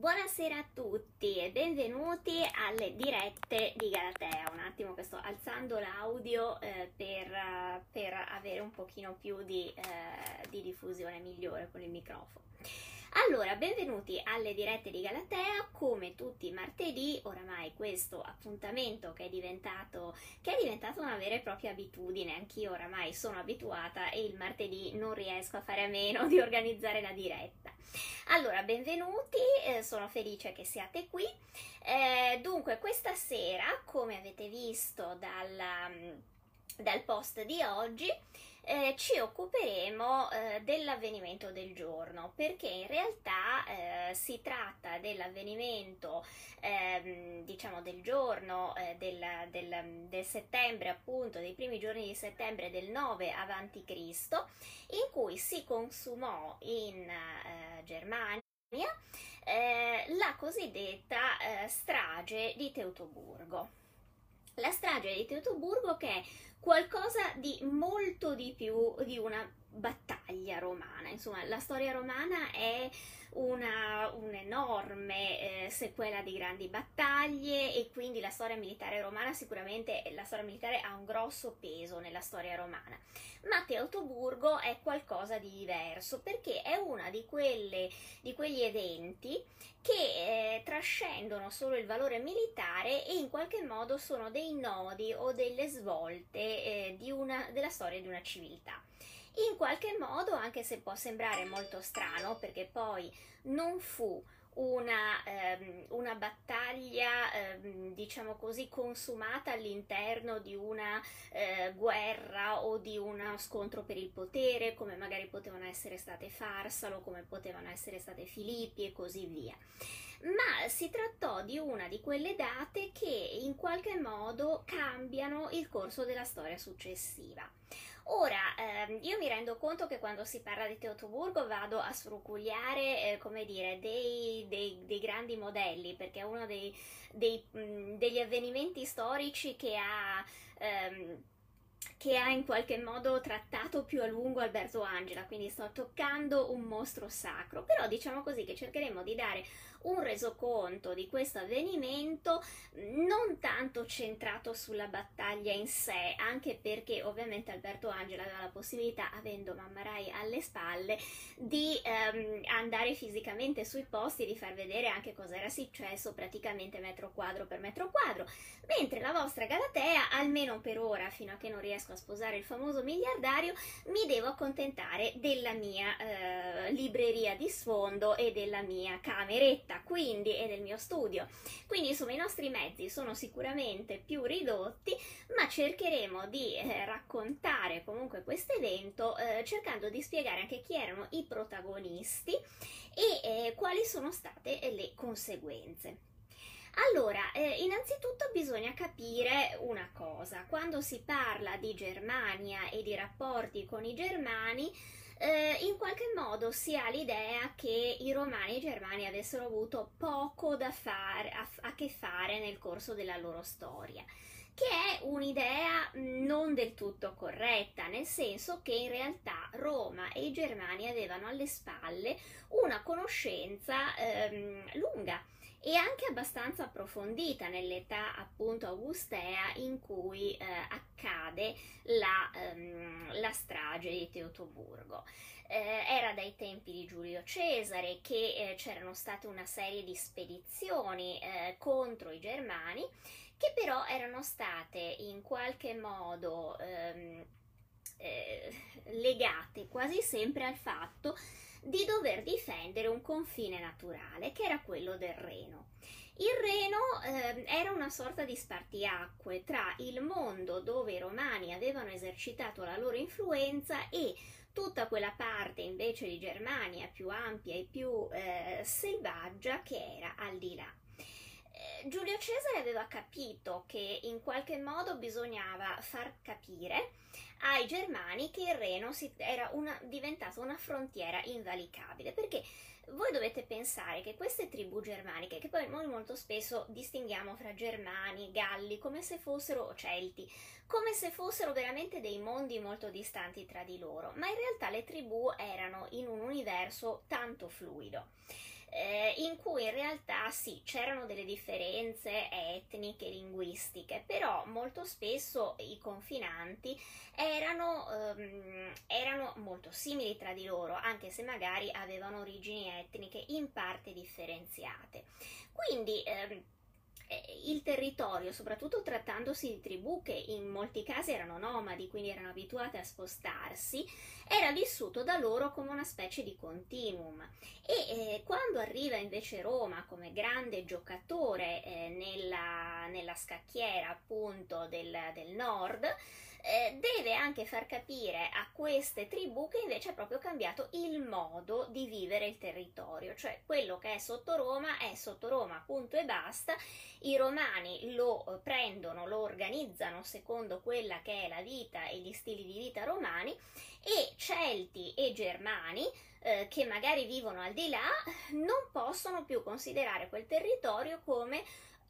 Buonasera a tutti e benvenuti alle dirette di Galatea. Un attimo che sto alzando l'audio eh, per, per, avere un pochino più di, eh, di diffusione migliore con il microfono. Allora, benvenuti alle dirette di Galatea, come tutti i martedì, oramai questo appuntamento che è diventato, che è diventato una vera e propria abitudine, anch'io oramai sono abituata e il martedì non riesco a fare a meno di organizzare la diretta. Allora, benvenuti, eh, sono felice che siate qui. Eh, dunque, questa sera, come avete visto dalla, dal post di oggi, eh, ci occuperemo eh, dell'avvenimento del giorno perché in realtà eh, si tratta dell'avvenimento ehm, diciamo del giorno eh, del, del, del, settembre appunto dei primi giorni di settembre del 9 avanti Cristo in cui si consumò in eh, Germania eh, la cosiddetta strage di Teutoburgo la strage di Teutoburgo che è qualcosa di molto di più di una battaglia romana. Insomma, la storia romana è una, un'enorme eh, sequela di grandi battaglie e quindi la storia militare romana sicuramente la storia militare ha un grosso peso nella storia romana. Ma Teutoburgo è qualcosa di diverso perché è una di, di quegli eventi che eh, trascendono solo il valore militare e in qualche modo sono dei nodi o delle svolte eh, una, della storia di una civiltà. In qualche modo, anche se può sembrare molto strano, perché poi non fu una, ehm, una battaglia, ehm, diciamo così, consumata all'interno di una eh, guerra o di uno scontro per il potere, come magari potevano essere state Farsalo, come potevano essere state Filippi e così via. Ma si trattò di una di quelle date che in qualche modo cambiano il corso della storia successiva. Ora, ehm, io mi rendo conto che quando si parla di Teutoburgo vado a sfrucugliare, eh, come dire, dei, dei, dei, grandi modelli, perché è uno dei, mh, degli avvenimenti storici che ha... Ehm, che ha in qualche modo trattato più a lungo Alberto Angela, quindi sto toccando un mostro sacro, però diciamo così che cercheremo di dare un resoconto di questo avvenimento non tanto centrato sulla battaglia in sé, anche perché ovviamente Alberto Angela aveva la possibilità, avendo Mamma Rai alle spalle, di ehm, andare fisicamente sui posti di far vedere anche cosa era successo praticamente metro quadro per metro quadro, mentre la vostra Galatea, almeno per ora, fino a che non riesco a sposare il famoso miliardario, mi devo accontentare della mia eh, libreria di sfondo e della mia cameretta diretta quindi e del mio studio. Quindi insomma i nostri mezzi sono sicuramente più ridotti, ma cercheremo di eh, raccontare comunque questo evento eh, cercando di spiegare anche chi erano i protagonisti e eh, quali sono state le conseguenze. Allora, eh, innanzitutto bisogna capire una cosa, quando si parla di Germania e di rapporti con i germani, eh, in qualche modo si ha l'idea che i romani e i germani avessero avuto poco da fare, a, a che fare nel corso della loro storia che è un'idea non del tutto corretta, nel senso che in realtà Roma e i Germani avevano alle spalle una conoscenza ehm, lunga e anche abbastanza approfondita nell'età appunto augustea in cui eh, accade la, ehm, la, strage di Teutoburgo. Eh, era dai tempi di Giulio Cesare che eh, c'erano state una serie di spedizioni eh, contro i germani che però erano state in qualche modo ehm, eh, legate quasi sempre al fatto di dover difendere un confine naturale che era quello del Reno. Il Reno eh, era una sorta di spartiacque tra il mondo dove i romani avevano esercitato la loro influenza e tutta quella parte invece di Germania più ampia e più eh, selvaggia che era al di là. Eh, Giulio Cesare aveva capito che in qualche modo bisognava far capire ai germani che il Reno era una, diventato una frontiera invalicabile, perché voi dovete pensare che queste tribù germaniche, che poi noi molto spesso distinguiamo fra germani, galli, come se fossero celti, come se fossero veramente dei mondi molto distanti tra di loro, ma in realtà le tribù erano in un universo tanto fluido. Eh, in cui in realtà sì, c'erano delle differenze etniche, linguistiche, però molto spesso i confinanti erano, ehm, erano molto simili tra di loro, anche se magari avevano origini etniche in parte differenziate. Quindi ehm, eh, il territorio, soprattutto trattandosi di tribù che in molti casi erano nomadi, quindi erano abituate a spostarsi, era vissuto da loro come una specie di continuum. E eh, quando arriva invece Roma come grande giocatore eh, nella, nella, scacchiera appunto del, del nord, eh, deve anche far capire a queste tribù che invece ha proprio cambiato il modo di vivere il territorio, cioè quello che è sotto Roma è sotto Roma, punto e basta. I romani lo eh, prendono, lo organizzano secondo quella che è la vita e gli stili di vita romani e Celti e Germani eh, che magari vivono al di là non possono più considerare quel territorio come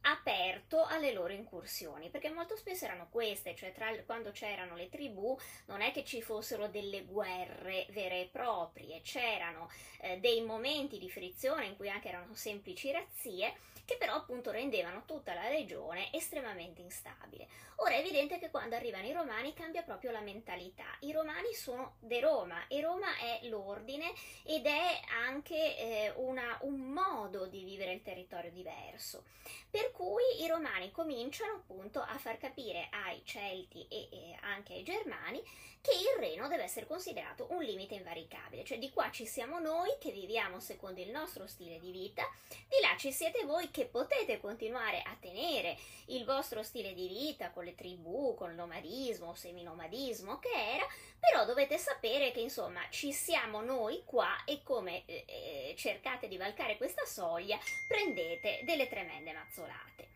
aperto alle loro incursioni, perché molto spesso erano queste, cioè tra, quando c'erano le tribù non è che ci fossero delle guerre vere e proprie, c'erano eh, dei momenti di frizione in cui anche erano semplici razzie che però appunto rendevano tutta la regione estremamente instabile. Ora è evidente che quando arrivano i romani cambia proprio la mentalità. I romani sono de Roma e Roma è l'ordine ed è anche eh, una, un modo di vivere il territorio diverso. Per cui i romani cominciano appunto a far capire ai Celti e, e anche ai Germani che il Reno deve essere considerato un limite invaricabile, cioè di qua ci siamo noi che viviamo secondo il nostro stile di vita, di là ci siete voi che potete continuare a tenere il vostro stile di vita con le tribù, con il nomadismo, seminomadismo che era, però dovete sapere che insomma ci siamo noi qua e come eh, eh cercate di valcare questa soglia prendete delle tremende mazzolate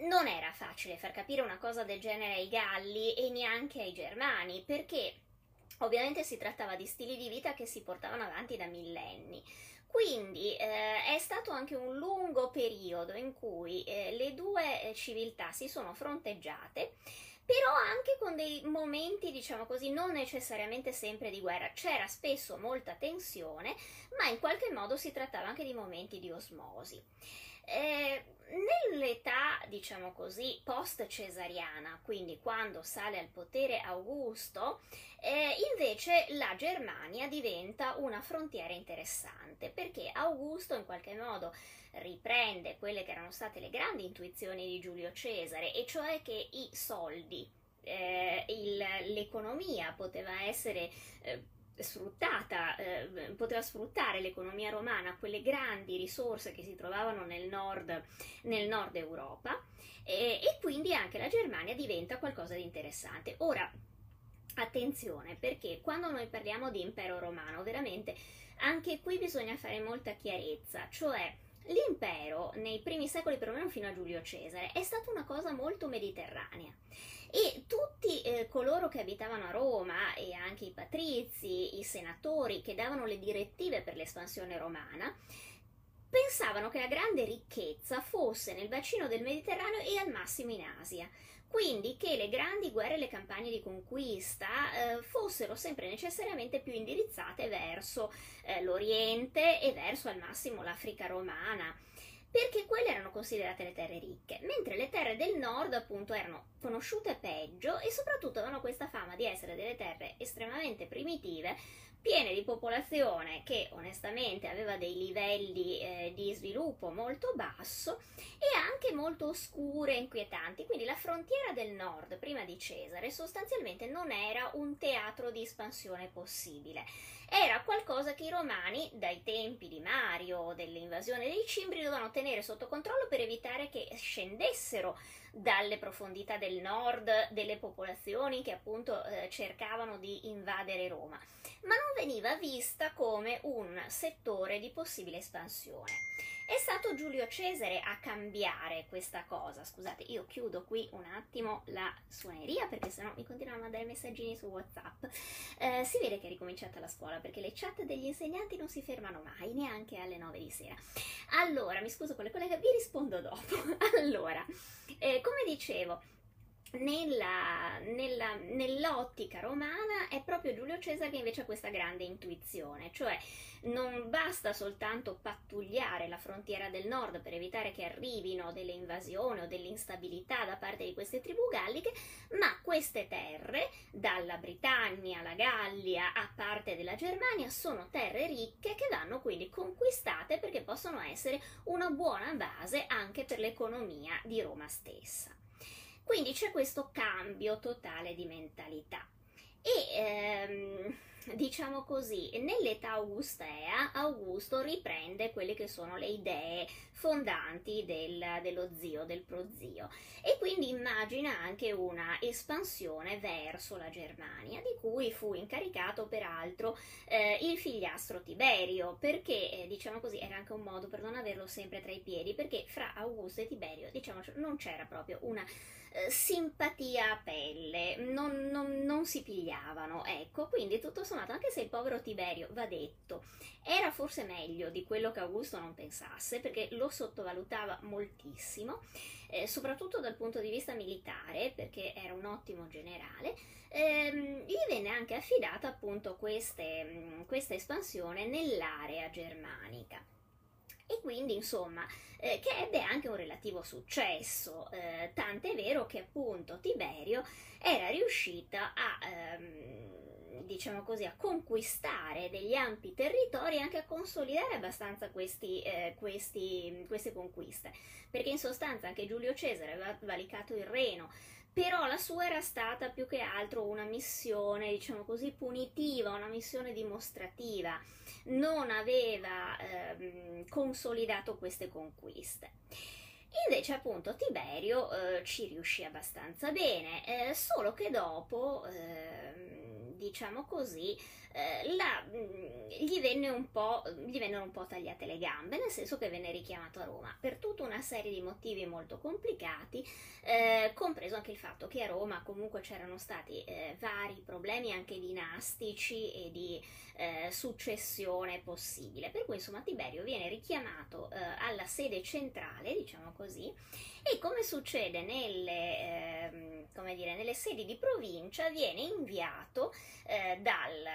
non era facile far capire una cosa del genere ai Galli e neanche ai Germani, perché ovviamente si trattava di stili di vita che si portavano avanti da millenni. Quindi eh, è stato anche un lungo periodo in cui eh, le due eh, civiltà si sono fronteggiate, però anche con dei momenti, diciamo così, non necessariamente sempre di guerra. C'era spesso molta tensione, ma in qualche modo si trattava anche di momenti di osmosi. Eh, nell'età, diciamo così, post-cesariana, quindi quando sale al potere Augusto, eh, invece la Germania diventa una frontiera interessante perché Augusto in qualche modo riprende quelle che erano state le grandi intuizioni di Giulio Cesare, e cioè che i soldi, eh, il, l'economia poteva essere eh, sfruttata, eh, poteva sfruttare l'economia romana quelle grandi risorse che si trovavano nel nord, nel nord Europa e, e quindi anche la Germania diventa qualcosa di interessante. Ora, attenzione perché quando noi parliamo di impero romano, veramente anche qui bisogna fare molta chiarezza, cioè l'impero nei primi secoli, perlomeno fino a Giulio Cesare, è stata una cosa molto mediterranea e tutti eh, coloro che abitavano a Roma e anche i patrizi, i senatori che davano le direttive per l'espansione romana, pensavano che la grande ricchezza fosse nel bacino del Mediterraneo e al massimo in Asia. Quindi che le grandi guerre e le campagne di conquista eh, fossero sempre necessariamente più indirizzate verso eh, l'Oriente e verso al massimo l'Africa romana perché quelle erano considerate le terre ricche, mentre le terre del nord appunto erano conosciute peggio e soprattutto avevano questa fama di essere delle terre estremamente primitive piene di popolazione che onestamente aveva dei livelli eh, di sviluppo molto basso e anche molto oscure e inquietanti. Quindi la frontiera del nord, prima di Cesare, sostanzialmente non era un teatro di espansione possibile. Era qualcosa che i romani, dai tempi di Mario dell'invasione dei Cimbri, dovevano tenere sotto controllo per evitare che scendessero dalle profondità del nord delle popolazioni che appunto eh, cercavano di invadere Roma, ma non veniva vista come un settore di possibile espansione. È stato Giulio Cesare a cambiare questa cosa. Scusate, io chiudo qui un attimo la suoneria perché sennò mi continuano a mandare messaggini su WhatsApp. Eh, si vede che è ricominciata la scuola perché le chat degli insegnanti non si fermano mai, neanche alle 9 di sera. Allora, mi scuso con le colleghe, vi rispondo dopo. allora, eh, come dicevo, nella, nella, nell'ottica romana è proprio Giulio Cesare che invece ha questa grande intuizione, cioè non basta soltanto pattugliare la frontiera del nord per evitare che arrivino delle invasioni o dell'instabilità da parte di queste tribù galliche, ma queste terre, dalla Britannia alla Gallia a parte della Germania, sono terre ricche che vanno quindi conquistate perché possono essere una buona base anche per l'economia di Roma stessa. Quindi c'è questo cambio totale di mentalità. E ehm, diciamo così, nell'età augustea Augusto riprende quelle che sono le idee fondanti del, dello zio, del prozio e quindi immagina anche una espansione verso la Germania, di cui fu incaricato peraltro eh, il figliastro Tiberio, perché eh, diciamo così era anche un modo per non averlo sempre tra i piedi, perché fra Augusto e Tiberio diciamo non c'era proprio una simpatia a pelle, non, non, non, si pigliavano, ecco, quindi tutto sommato, anche se il povero Tiberio, va detto, era forse meglio di quello che Augusto non pensasse, perché lo sottovalutava moltissimo, eh, soprattutto dal punto di vista militare, perché era un ottimo generale, ehm, gli venne anche affidata appunto queste, questa espansione nell'area germanica. E quindi, insomma, eh, che ebbe anche un relativo successo, eh, tant'è vero che appunto Tiberio era riuscita a, ehm, diciamo così, a conquistare degli ampi territori e anche a consolidare abbastanza questi, eh, questi, queste conquiste, perché in sostanza anche Giulio Cesare aveva valicato il Reno, però la sua era stata più che altro una missione, diciamo così, punitiva, una missione dimostrativa, non aveva ehm, consolidato queste conquiste. Invece appunto Tiberio eh, ci riuscì abbastanza bene, eh, solo che dopo, eh, diciamo così, eh, la, mm, gli, venne gli vennero un po' tagliate le gambe, nel senso che venne richiamato a Roma per tutta una serie di motivi molto complicati, eh, compreso anche il fatto che a Roma comunque c'erano stati eh, vari problemi anche dinastici e di eh, successione possibile. Per cui insomma Tiberio viene richiamato eh, alla sede centrale, diciamo così, e come succede nelle, ehm, come dire, nelle sedi di provincia viene inviato eh, dal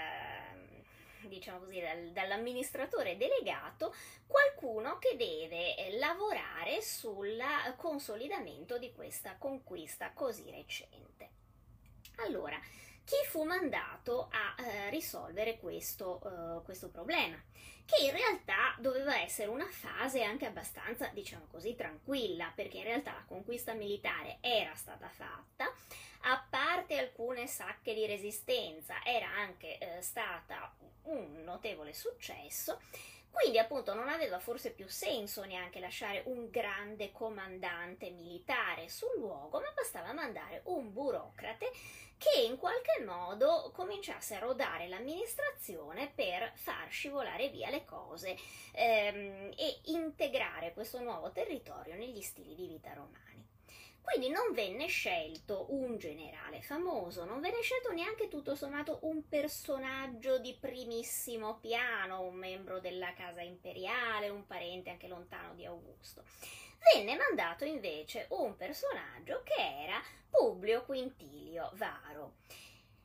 diciamo così, dal, dall'amministratore delegato qualcuno che deve eh, lavorare sul consolidamento di questa conquista così recente. Allora, chi fu mandato a eh, risolvere questo, eh, questo problema, che in realtà doveva essere una fase anche abbastanza, diciamo così, tranquilla, perché in realtà la conquista militare era stata fatta, a parte alcune sacche di resistenza, era anche eh, stata un notevole successo quindi appunto non aveva forse più senso neanche lasciare un grande comandante militare sul luogo, ma bastava mandare un burocrate che in qualche modo cominciasse a rodare l'amministrazione per far scivolare via le cose ehm, e integrare questo nuovo territorio negli stili di vita romani. Quindi non venne scelto un generale famoso, non venne scelto neanche tutto sommato un personaggio di primissimo piano, un membro della casa imperiale, un parente anche lontano di Augusto. Venne mandato invece un personaggio che era Publio Quintilio Varo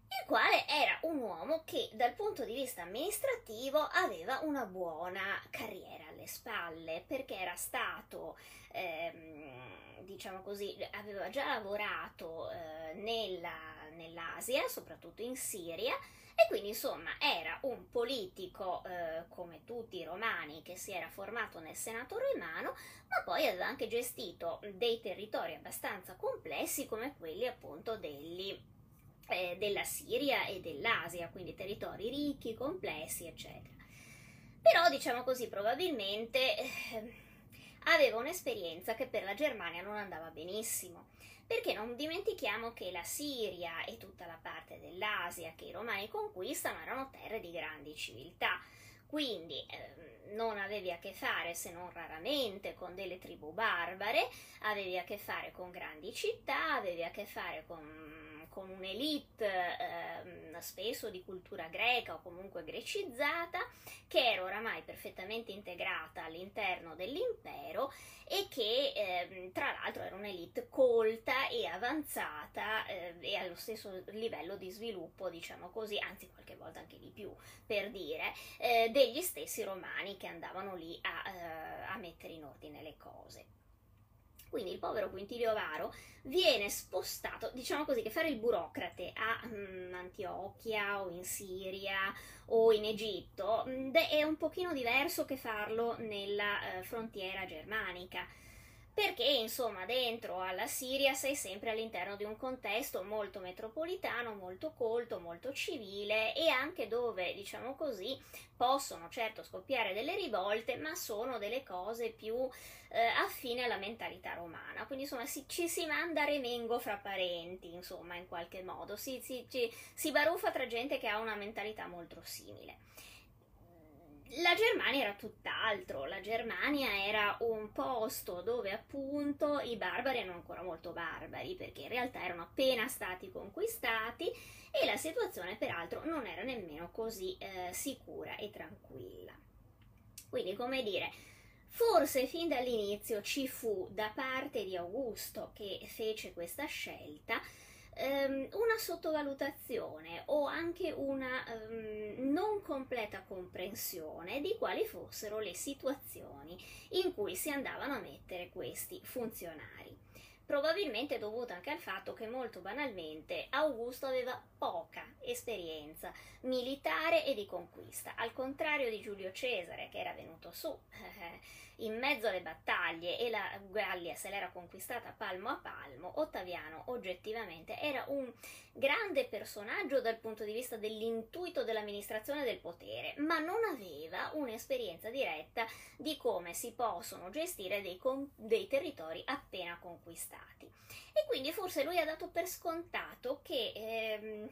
il quale era un uomo che dal punto di vista amministrativo aveva una buona carriera alle spalle, perché era stato ehm, diciamo così, aveva già lavorato eh, nella, nell'Asia, soprattutto in Siria, e quindi insomma era un politico eh, come tutti i romani che si era formato nel Senato romano, ma poi aveva anche gestito dei territori abbastanza complessi come quelli appunto degli, eh, della Siria e dell'Asia, quindi territori ricchi, complessi, eccetera. Però diciamo così, probabilmente eh, aveva un'esperienza che per la Germania non andava benissimo, perché non dimentichiamo che la Siria e tutta la parte dell'Asia che i romani conquistano erano terre di grandi civiltà, quindi eh, non avevi a che fare se non raramente con delle tribù barbare, avevi a che fare con grandi città, avevi a che fare con con un'elite eh, spesso di cultura greca o comunque grecizzata, che era oramai perfettamente integrata all'interno dell'impero e che eh, tra l'altro era un'elite colta e avanzata eh, e allo stesso livello di sviluppo, diciamo così, anzi qualche volta anche di più, per dire, eh, degli stessi romani che andavano lì a, eh, a mettere in ordine le cose. Quindi il povero Quintilio Varo viene spostato, diciamo così, che fare il burocrate a um, Antiochia o in Siria o in Egitto mm, è un pochino diverso che farlo nella uh, frontiera germanica perché insomma dentro alla Siria sei sempre all'interno di un contesto molto metropolitano, molto colto, molto civile e anche dove, diciamo così, possono certo scoppiare delle rivolte, ma sono delle cose più eh, affine alla mentalità romana. Quindi insomma si, ci si manda remengo fra parenti, insomma, in qualche modo, si, si, ci, si baruffa tra gente che ha una mentalità molto simile. La Germania era tutt'altro, la Germania era un posto dove appunto i barbari erano ancora molto barbari perché in realtà erano appena stati conquistati e la situazione peraltro non era nemmeno così eh, sicura e tranquilla. Quindi come dire, forse fin dall'inizio ci fu da parte di Augusto che fece questa scelta ehm, una sottovalutazione o anche una ehm, non completa comprensione di quali fossero le situazioni in cui si andavano a mettere questi funzionari. Probabilmente dovuto anche al fatto che molto banalmente Augusto aveva poca esperienza militare e di conquista, al contrario di Giulio Cesare che era venuto su eh, in mezzo alle battaglie e la Gallia se l'era conquistata palmo a palmo, Ottaviano oggettivamente era un grande personaggio dal punto di vista dell'intuito dell'amministrazione del potere, ma non aveva un'esperienza diretta di come si possono gestire dei, con- dei territori appena conquistati. E quindi forse lui ha dato per scontato che ehm,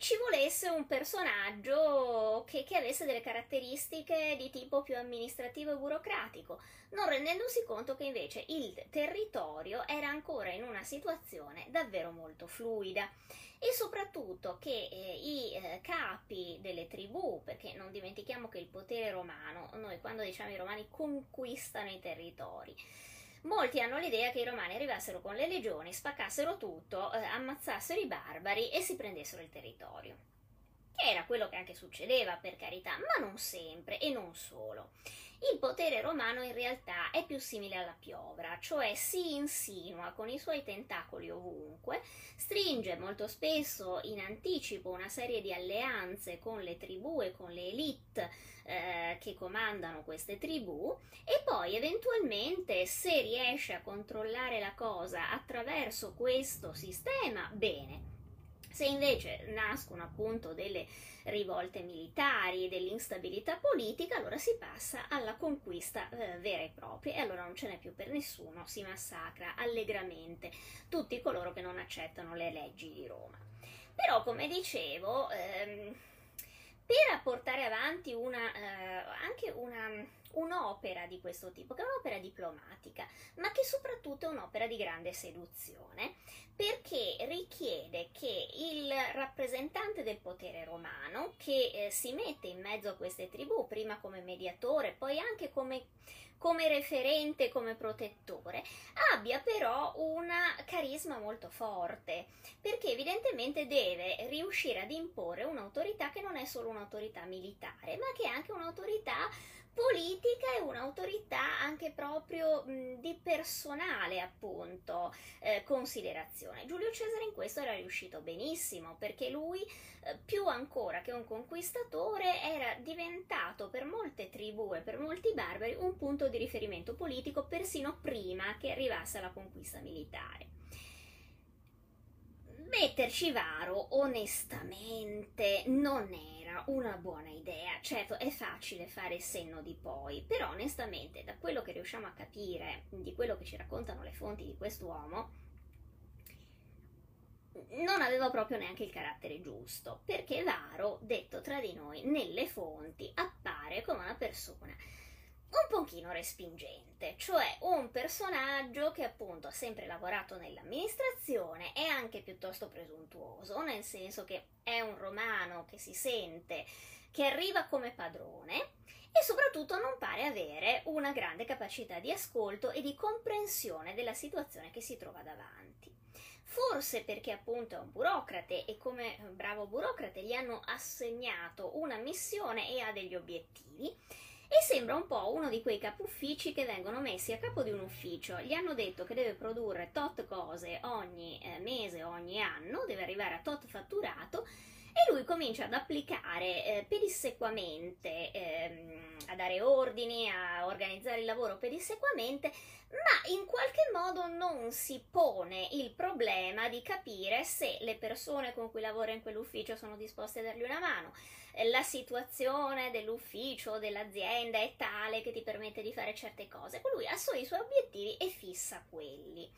ci volesse un personaggio che, che, avesse delle caratteristiche di tipo più amministrativo e burocratico, non rendendosi conto che invece il territorio era ancora in una situazione davvero molto fluida. E soprattutto che eh, i eh, capi delle tribù, perché non dimentichiamo che il potere romano, noi quando diciamo i romani conquistano i territori, Molti hanno l'idea che i romani arrivassero con le legioni, spaccassero tutto, eh, ammazzassero i barbari e si prendessero il territorio. Che era quello che anche succedeva, per carità, ma non sempre e non solo. Il potere romano in realtà è più simile alla piovra, cioè si insinua con i suoi tentacoli ovunque, stringe molto spesso in anticipo una serie di alleanze con le tribù e con le elite eh, che comandano queste tribù e poi eventualmente se riesce a controllare la cosa attraverso questo sistema, bene. Se invece nascono appunto delle rivolte militari e dell'instabilità politica, allora si passa alla conquista eh, vera e propria e allora non ce n'è più per nessuno, si massacra allegramente tutti coloro che non accettano le leggi di Roma. Però, come dicevo, ehm, per portare avanti una, eh, anche una, un'opera di questo tipo, che è un'opera diplomatica, ma che soprattutto è un'opera di grande seduzione, perché richiede che il rappresentante del potere romano, che eh, si mette in mezzo a queste tribù, prima come mediatore, poi anche come come referente, come protettore, abbia però un carisma molto forte, perché evidentemente deve riuscire ad imporre un'autorità che non è solo un'autorità militare, ma che è anche un'autorità politica e un'autorità anche proprio mh, di personale appunto eh, considerazione. Giulio Cesare in questo era riuscito benissimo perché lui eh, più ancora che un conquistatore era diventato per molte tribù e per molti barbari un punto di riferimento politico persino prima che arrivasse alla conquista militare. Metterci Varo onestamente non è era una buona idea. Certo, è facile fare senno di poi, però onestamente, da quello che riusciamo a capire, di quello che ci raccontano le fonti di quest'uomo, non aveva proprio neanche il carattere giusto, perché Varo, detto tra di noi, nelle fonti appare come una persona un pochino respingente, cioè un personaggio che appunto ha sempre lavorato nell'amministrazione, è anche piuttosto presuntuoso, nel senso che è un romano che si sente che arriva come padrone e soprattutto non pare avere una grande capacità di ascolto e di comprensione della situazione che si trova davanti. Forse perché appunto è un burocrate e come bravo burocrate gli hanno assegnato una missione e ha degli obiettivi e sembra un po' uno di quei capuffici che vengono messi a capo di un ufficio. Gli hanno detto che deve produrre tot cose ogni eh, mese, ogni anno, deve arrivare a tot fatturato e lui comincia ad applicare eh, pedissequamente, ehm, a dare ordini, a organizzare il lavoro pedissequamente, ma in qualche modo non si pone il problema di capire se le persone con cui lavora in quell'ufficio sono disposte a dargli una mano. Eh, la situazione dell'ufficio, dell'azienda è tale che ti permette di fare certe cose. Lui ha solo i suoi obiettivi e fissa quelli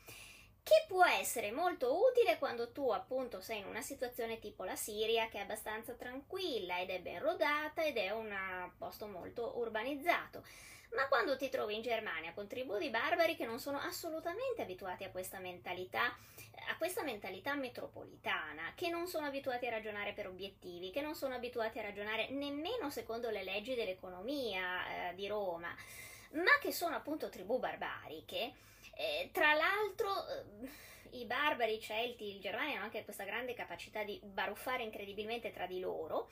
che può essere molto utile quando tu appunto sei in una situazione tipo la Siria che è abbastanza tranquilla ed è ben rodata ed è un posto molto urbanizzato. Ma quando ti trovi in Germania con tribù di barbari che non sono assolutamente abituati a questa mentalità, a questa mentalità metropolitana, che non sono abituati a ragionare per obiettivi, che non sono abituati a ragionare nemmeno secondo le leggi dell'economia eh, di Roma, ma che sono appunto tribù barbariche, tra l'altro, eh, i barbari, i celti, il Germania hanno anche questa grande capacità di baruffare incredibilmente tra di loro.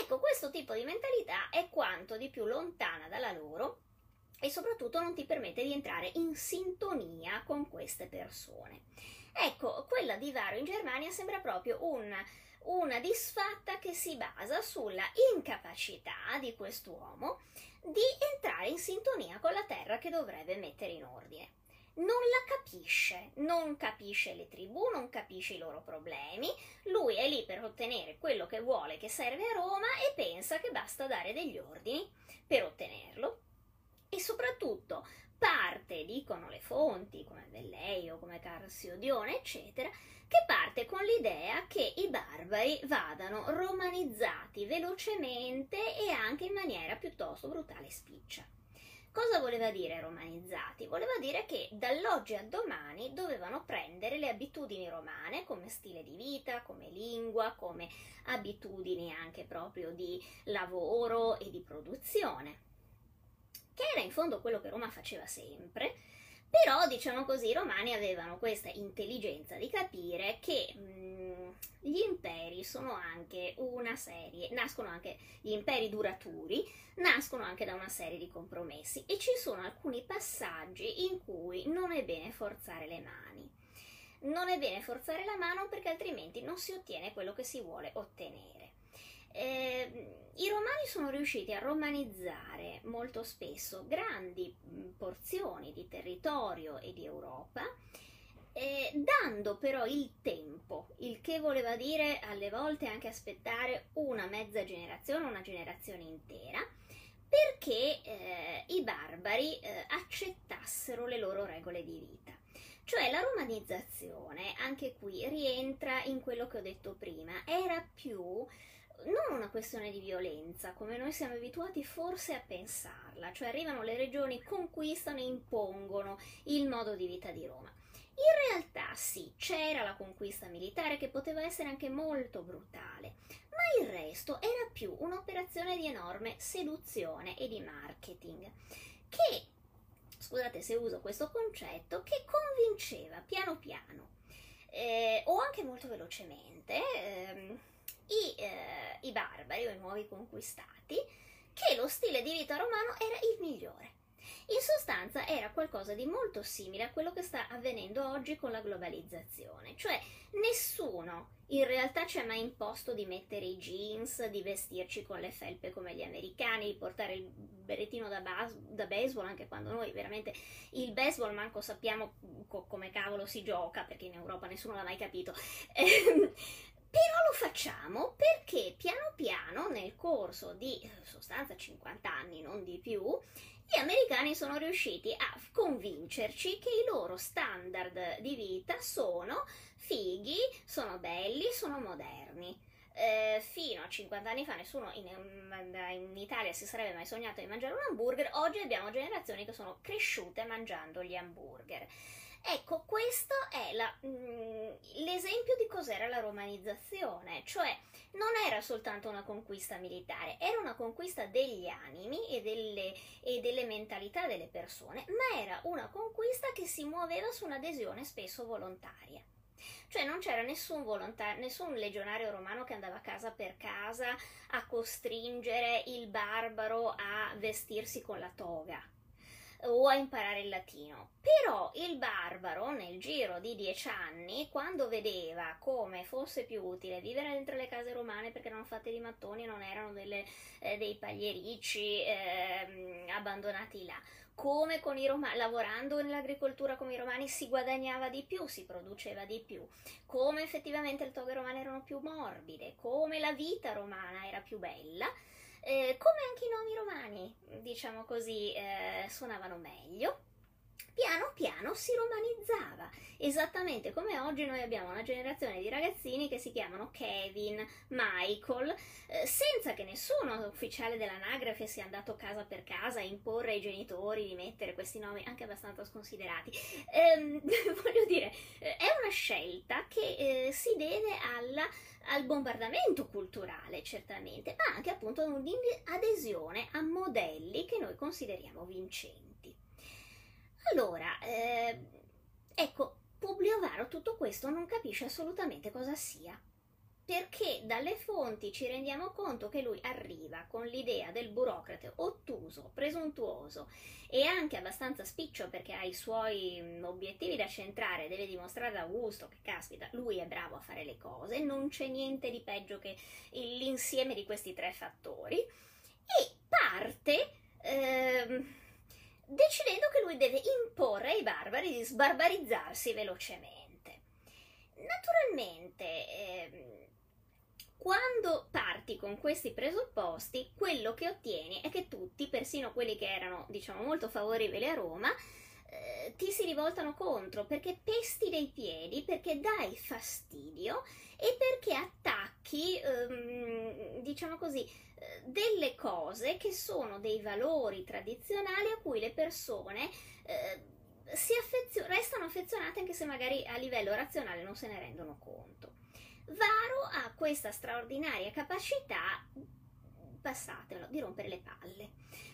Ecco, questo tipo di mentalità è quanto di più lontana dalla loro e soprattutto non ti permette di entrare in sintonia con queste persone. Ecco, quella di Varo in Germania sembra proprio un, una disfatta che si basa sulla incapacità di quest'uomo di entrare in sintonia con la terra che dovrebbe mettere in ordine non la capisce, non capisce le tribù, non capisce i loro problemi, lui è lì per ottenere quello che vuole che serve a Roma e pensa che basta dare degli ordini per ottenerlo. E soprattutto parte, dicono le fonti come Velleio, come Carsiodione, eccetera, che parte con l'idea che i barbari vadano romanizzati velocemente e anche in maniera piuttosto brutale e spiccia. Cosa voleva dire romanizzati? Voleva dire che dall'oggi al domani dovevano prendere le abitudini romane come stile di vita, come lingua, come abitudini anche proprio di lavoro e di produzione, che era in fondo quello che Roma faceva sempre, però, diciamo così, i romani avevano questa intelligenza di capire che mh, mm, gli imperi sono anche una serie, nascono anche gli imperi duraturi, nascono anche da una serie di compromessi e ci sono alcuni passaggi in cui non è bene forzare le mani. Non è bene forzare la mano perché altrimenti non si ottiene quello che si vuole ottenere. Eh, I romani sono riusciti a romanizzare molto spesso grandi mm, porzioni di territorio e di Europa, eh, dando però il tempo, il che voleva dire alle volte anche aspettare una mezza generazione, una generazione intera, perché eh, i barbari eh, accettassero le loro regole di vita. Cioè la romanizzazione, anche qui, rientra in quello che ho detto prima, era più non una questione di violenza, come noi siamo abituati forse a pensarla, cioè arrivano le regioni, conquistano e impongono il modo di vita di Roma. In realtà sì, c'era la conquista militare che poteva essere anche molto brutale, ma il resto era più un'operazione di enorme seduzione e di marketing, che, scusate se uso questo concetto, che convinceva piano piano, eh, o anche molto velocemente, eh, i, eh, i barbari o i nuovi conquistati che lo stile di vita romano era il migliore. In sostanza era qualcosa di molto simile a quello che sta avvenendo oggi con la globalizzazione, cioè nessuno in realtà ci ha mai imposto di mettere i jeans, di vestirci con le felpe come gli americani, di portare il berrettino da, bas- da baseball, anche quando noi veramente il baseball manco sappiamo co- come cavolo si gioca, perché in Europa nessuno l'ha mai capito. Però lo facciamo perché piano piano nel corso di eh, sostanza 50 anni, non di più, gli americani sono riusciti a convincerci che i loro standard di vita sono fighi, sono belli, sono moderni. eh, fino a 50 anni fa nessuno in, in, Italia si sarebbe mai sognato di mangiare un hamburger, oggi abbiamo generazioni che sono cresciute mangiando gli hamburger. Ecco, questo è la, mm, l'esempio di cos'era la romanizzazione, cioè non era soltanto una conquista militare, era una conquista degli animi e delle, e delle mentalità delle persone, ma era una conquista che si muoveva su un'adesione spesso volontaria. Cioè non c'era nessun, volontario, nessun legionario romano che andava casa per casa a costringere il barbaro a vestirsi con la toga o a imparare il latino. Però il barbaro, nel giro di dieci anni, quando vedeva come fosse più utile vivere dentro le case romane perché erano fatte di mattoni e non erano delle, eh, dei pagliericci eh, abbandonati là, come con i romani, lavorando nell'agricoltura come i romani si guadagnava di più, si produceva di più, come effettivamente le toghe romane erano più morbide, come la vita romana era più bella, eh, come anche i nomi romani, diciamo così, eh, suonavano meglio piano piano si romanizzava, esattamente come oggi noi abbiamo una generazione di ragazzini che si chiamano Kevin, Michael, eh, senza che nessuno ufficiale dell'anagrafe sia andato casa per casa a imporre ai genitori di mettere questi nomi anche abbastanza sconsiderati. Ehm, voglio dire, eh, è una scelta che eh, si deve alla, al bombardamento culturale, certamente, ma anche appunto ad un'adesione a modelli che noi consideriamo vincenti. Allora, eh, ecco, Publio Varo tutto questo non capisce assolutamente cosa sia. Perché dalle fonti ci rendiamo conto che lui arriva con l'idea del burocrate ottuso, presuntuoso e anche abbastanza spiccio perché ha i suoi mm, obiettivi da centrare, deve dimostrare ad Augusto che caspita, lui è bravo a fare le cose, non c'è niente di peggio che l'insieme di questi tre fattori e parte ehm, decidendo che lui deve imporre ai barbari di sbarbarizzarsi velocemente. Naturalmente, eh, quando parti con questi presupposti, quello che ottieni è che tutti, persino quelli che erano, diciamo, molto favorevoli a Roma, eh, ti si rivoltano contro perché pesti dei piedi, perché dai fastidio e perché attacchi, ehm, diciamo così, eh, delle cose che sono dei valori tradizionali a cui le persone eh, affezio- restano affezionate anche se magari a livello razionale non se ne rendono conto. Varo ha questa straordinaria capacità, passatelo, di rompere le palle.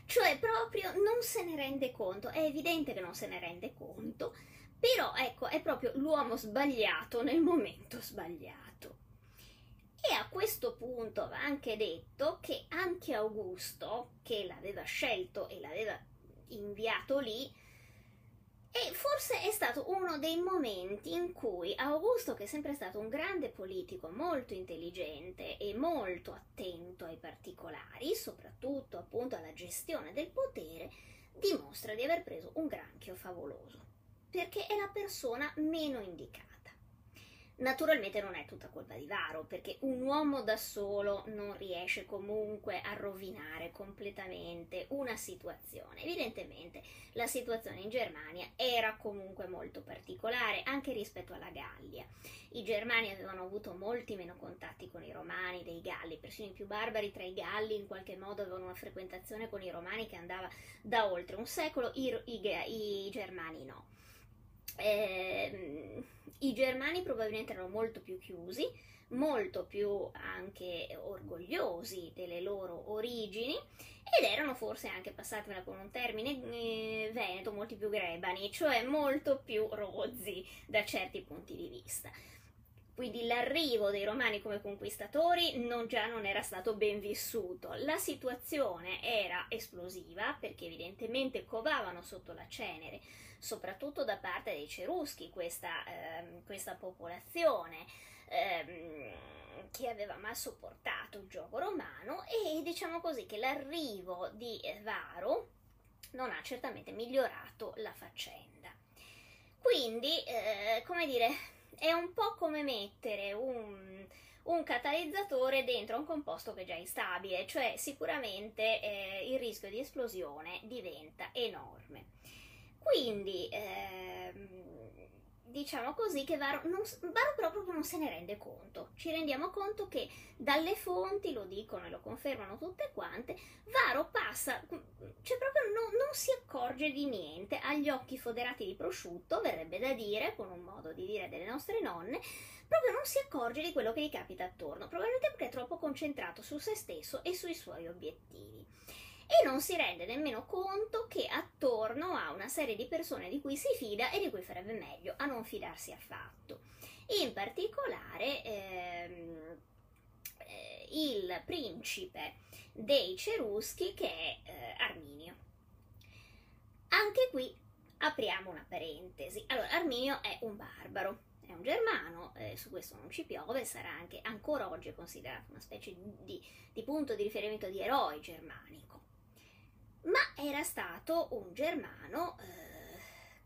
Cioè proprio non se ne rende conto, è evidente che non se ne rende conto, però ecco, è proprio l'uomo sbagliato nel momento sbagliato. E a questo punto va anche detto che anche Augusto, che l'aveva scelto e l'aveva inviato lì, e forse è stato uno dei momenti in cui Augusto, che è sempre stato un grande politico, molto intelligente e molto attento ai particolari, soprattutto appunto alla gestione del potere, dimostra di aver preso un granchio favoloso, perché è la persona meno indicata. Naturalmente non è tutta colpa di Varo, perché un uomo da solo non riesce comunque a rovinare completamente una situazione. Evidentemente la situazione in Germania era comunque molto particolare, anche rispetto alla Gallia. I germani avevano avuto molti meno contatti con i romani dei Galli, persino i più barbari tra i Galli in qualche modo avevano una frequentazione con i romani che andava da oltre un secolo, i, i, i germani no. Eh, I germani probabilmente erano molto più chiusi, molto più anche orgogliosi delle loro origini ed erano forse anche, passatemi con un termine eh, veneto, molti più grebani, cioè molto più rozzi da certi punti di vista. Quindi l'arrivo dei romani come conquistatori non già non era stato ben vissuto. La situazione era esplosiva perché evidentemente covavano sotto la cenere soprattutto da parte dei ceruschi, questa, ehm, questa popolazione ehm, che aveva mal sopportato il gioco romano e diciamo così che l'arrivo di Varo non ha certamente migliorato la faccenda. Quindi, eh, come dire, è un po' come mettere un, un catalizzatore dentro un composto che è già instabile, cioè sicuramente eh, il rischio di esplosione diventa enorme. Quindi ehm, diciamo così, che Varo, non, Varo proprio non se ne rende conto. Ci rendiamo conto che dalle fonti, lo dicono e lo confermano tutte quante, Varo passa, cioè proprio non, non si accorge di niente, agli occhi foderati di prosciutto, verrebbe da dire, con un modo di dire delle nostre nonne, proprio non si accorge di quello che gli capita attorno, probabilmente perché è troppo concentrato su se stesso e sui suoi obiettivi e non si rende nemmeno conto che attorno ha una serie di persone di cui si fida e di cui farebbe meglio a non fidarsi affatto. In particolare ehm, eh, il principe dei Ceruschi che è eh, Arminio. Anche qui apriamo una parentesi. Allora, Arminio è un barbaro, è un germano, eh, su questo non ci piove, sarà anche ancora oggi considerato una specie di, di punto di riferimento di eroe germanico ma era stato un germano eh,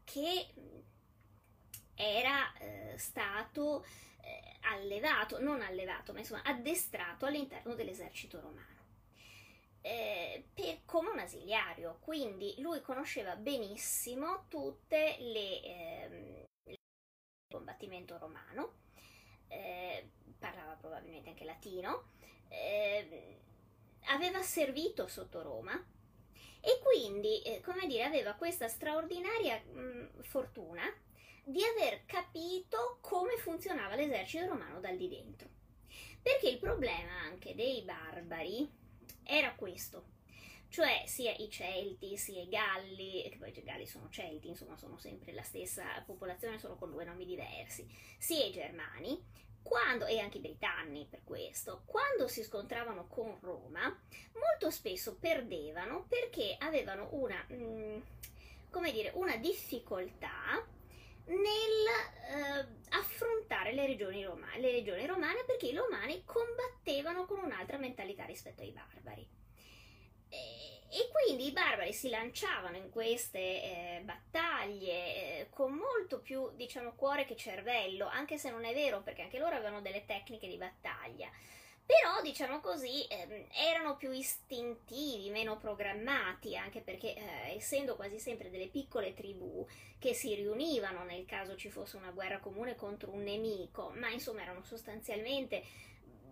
che era eh, stato eh, allevato, non allevato, ma insomma addestrato all'interno dell'esercito romano. Eh, per, come un asiliario, quindi lui conosceva benissimo tutte le, ehm, le combattimento romano, eh, parlava probabilmente anche latino, eh, aveva servito sotto Roma, e quindi, eh, come dire, aveva questa straordinaria mh, mm, fortuna di aver capito come funzionava l'esercito romano dal di dentro. Perché il problema anche dei barbari era questo, cioè sia i Celti sia i Galli, che poi i Galli sono Celti, insomma sono sempre la stessa popolazione, solo con due nomi diversi, sia i Germani, quando, e anche i britanni per questo, quando si scontravano con Roma, molto spesso perdevano perché avevano una, mh, mm, come dire, una difficoltà nel eh, affrontare le regioni, romane, le regioni romane perché i romani combattevano con un'altra mentalità rispetto ai barbari. E, e quindi i barbari si lanciavano in queste eh, battaglie eh, con molto più, diciamo, cuore che cervello, anche se non è vero, perché anche loro avevano delle tecniche di battaglia. Però, diciamo così, ehm, erano più istintivi, meno programmati, anche perché, eh, essendo quasi sempre delle piccole tribù che si riunivano nel caso ci fosse una guerra comune contro un nemico, ma insomma erano sostanzialmente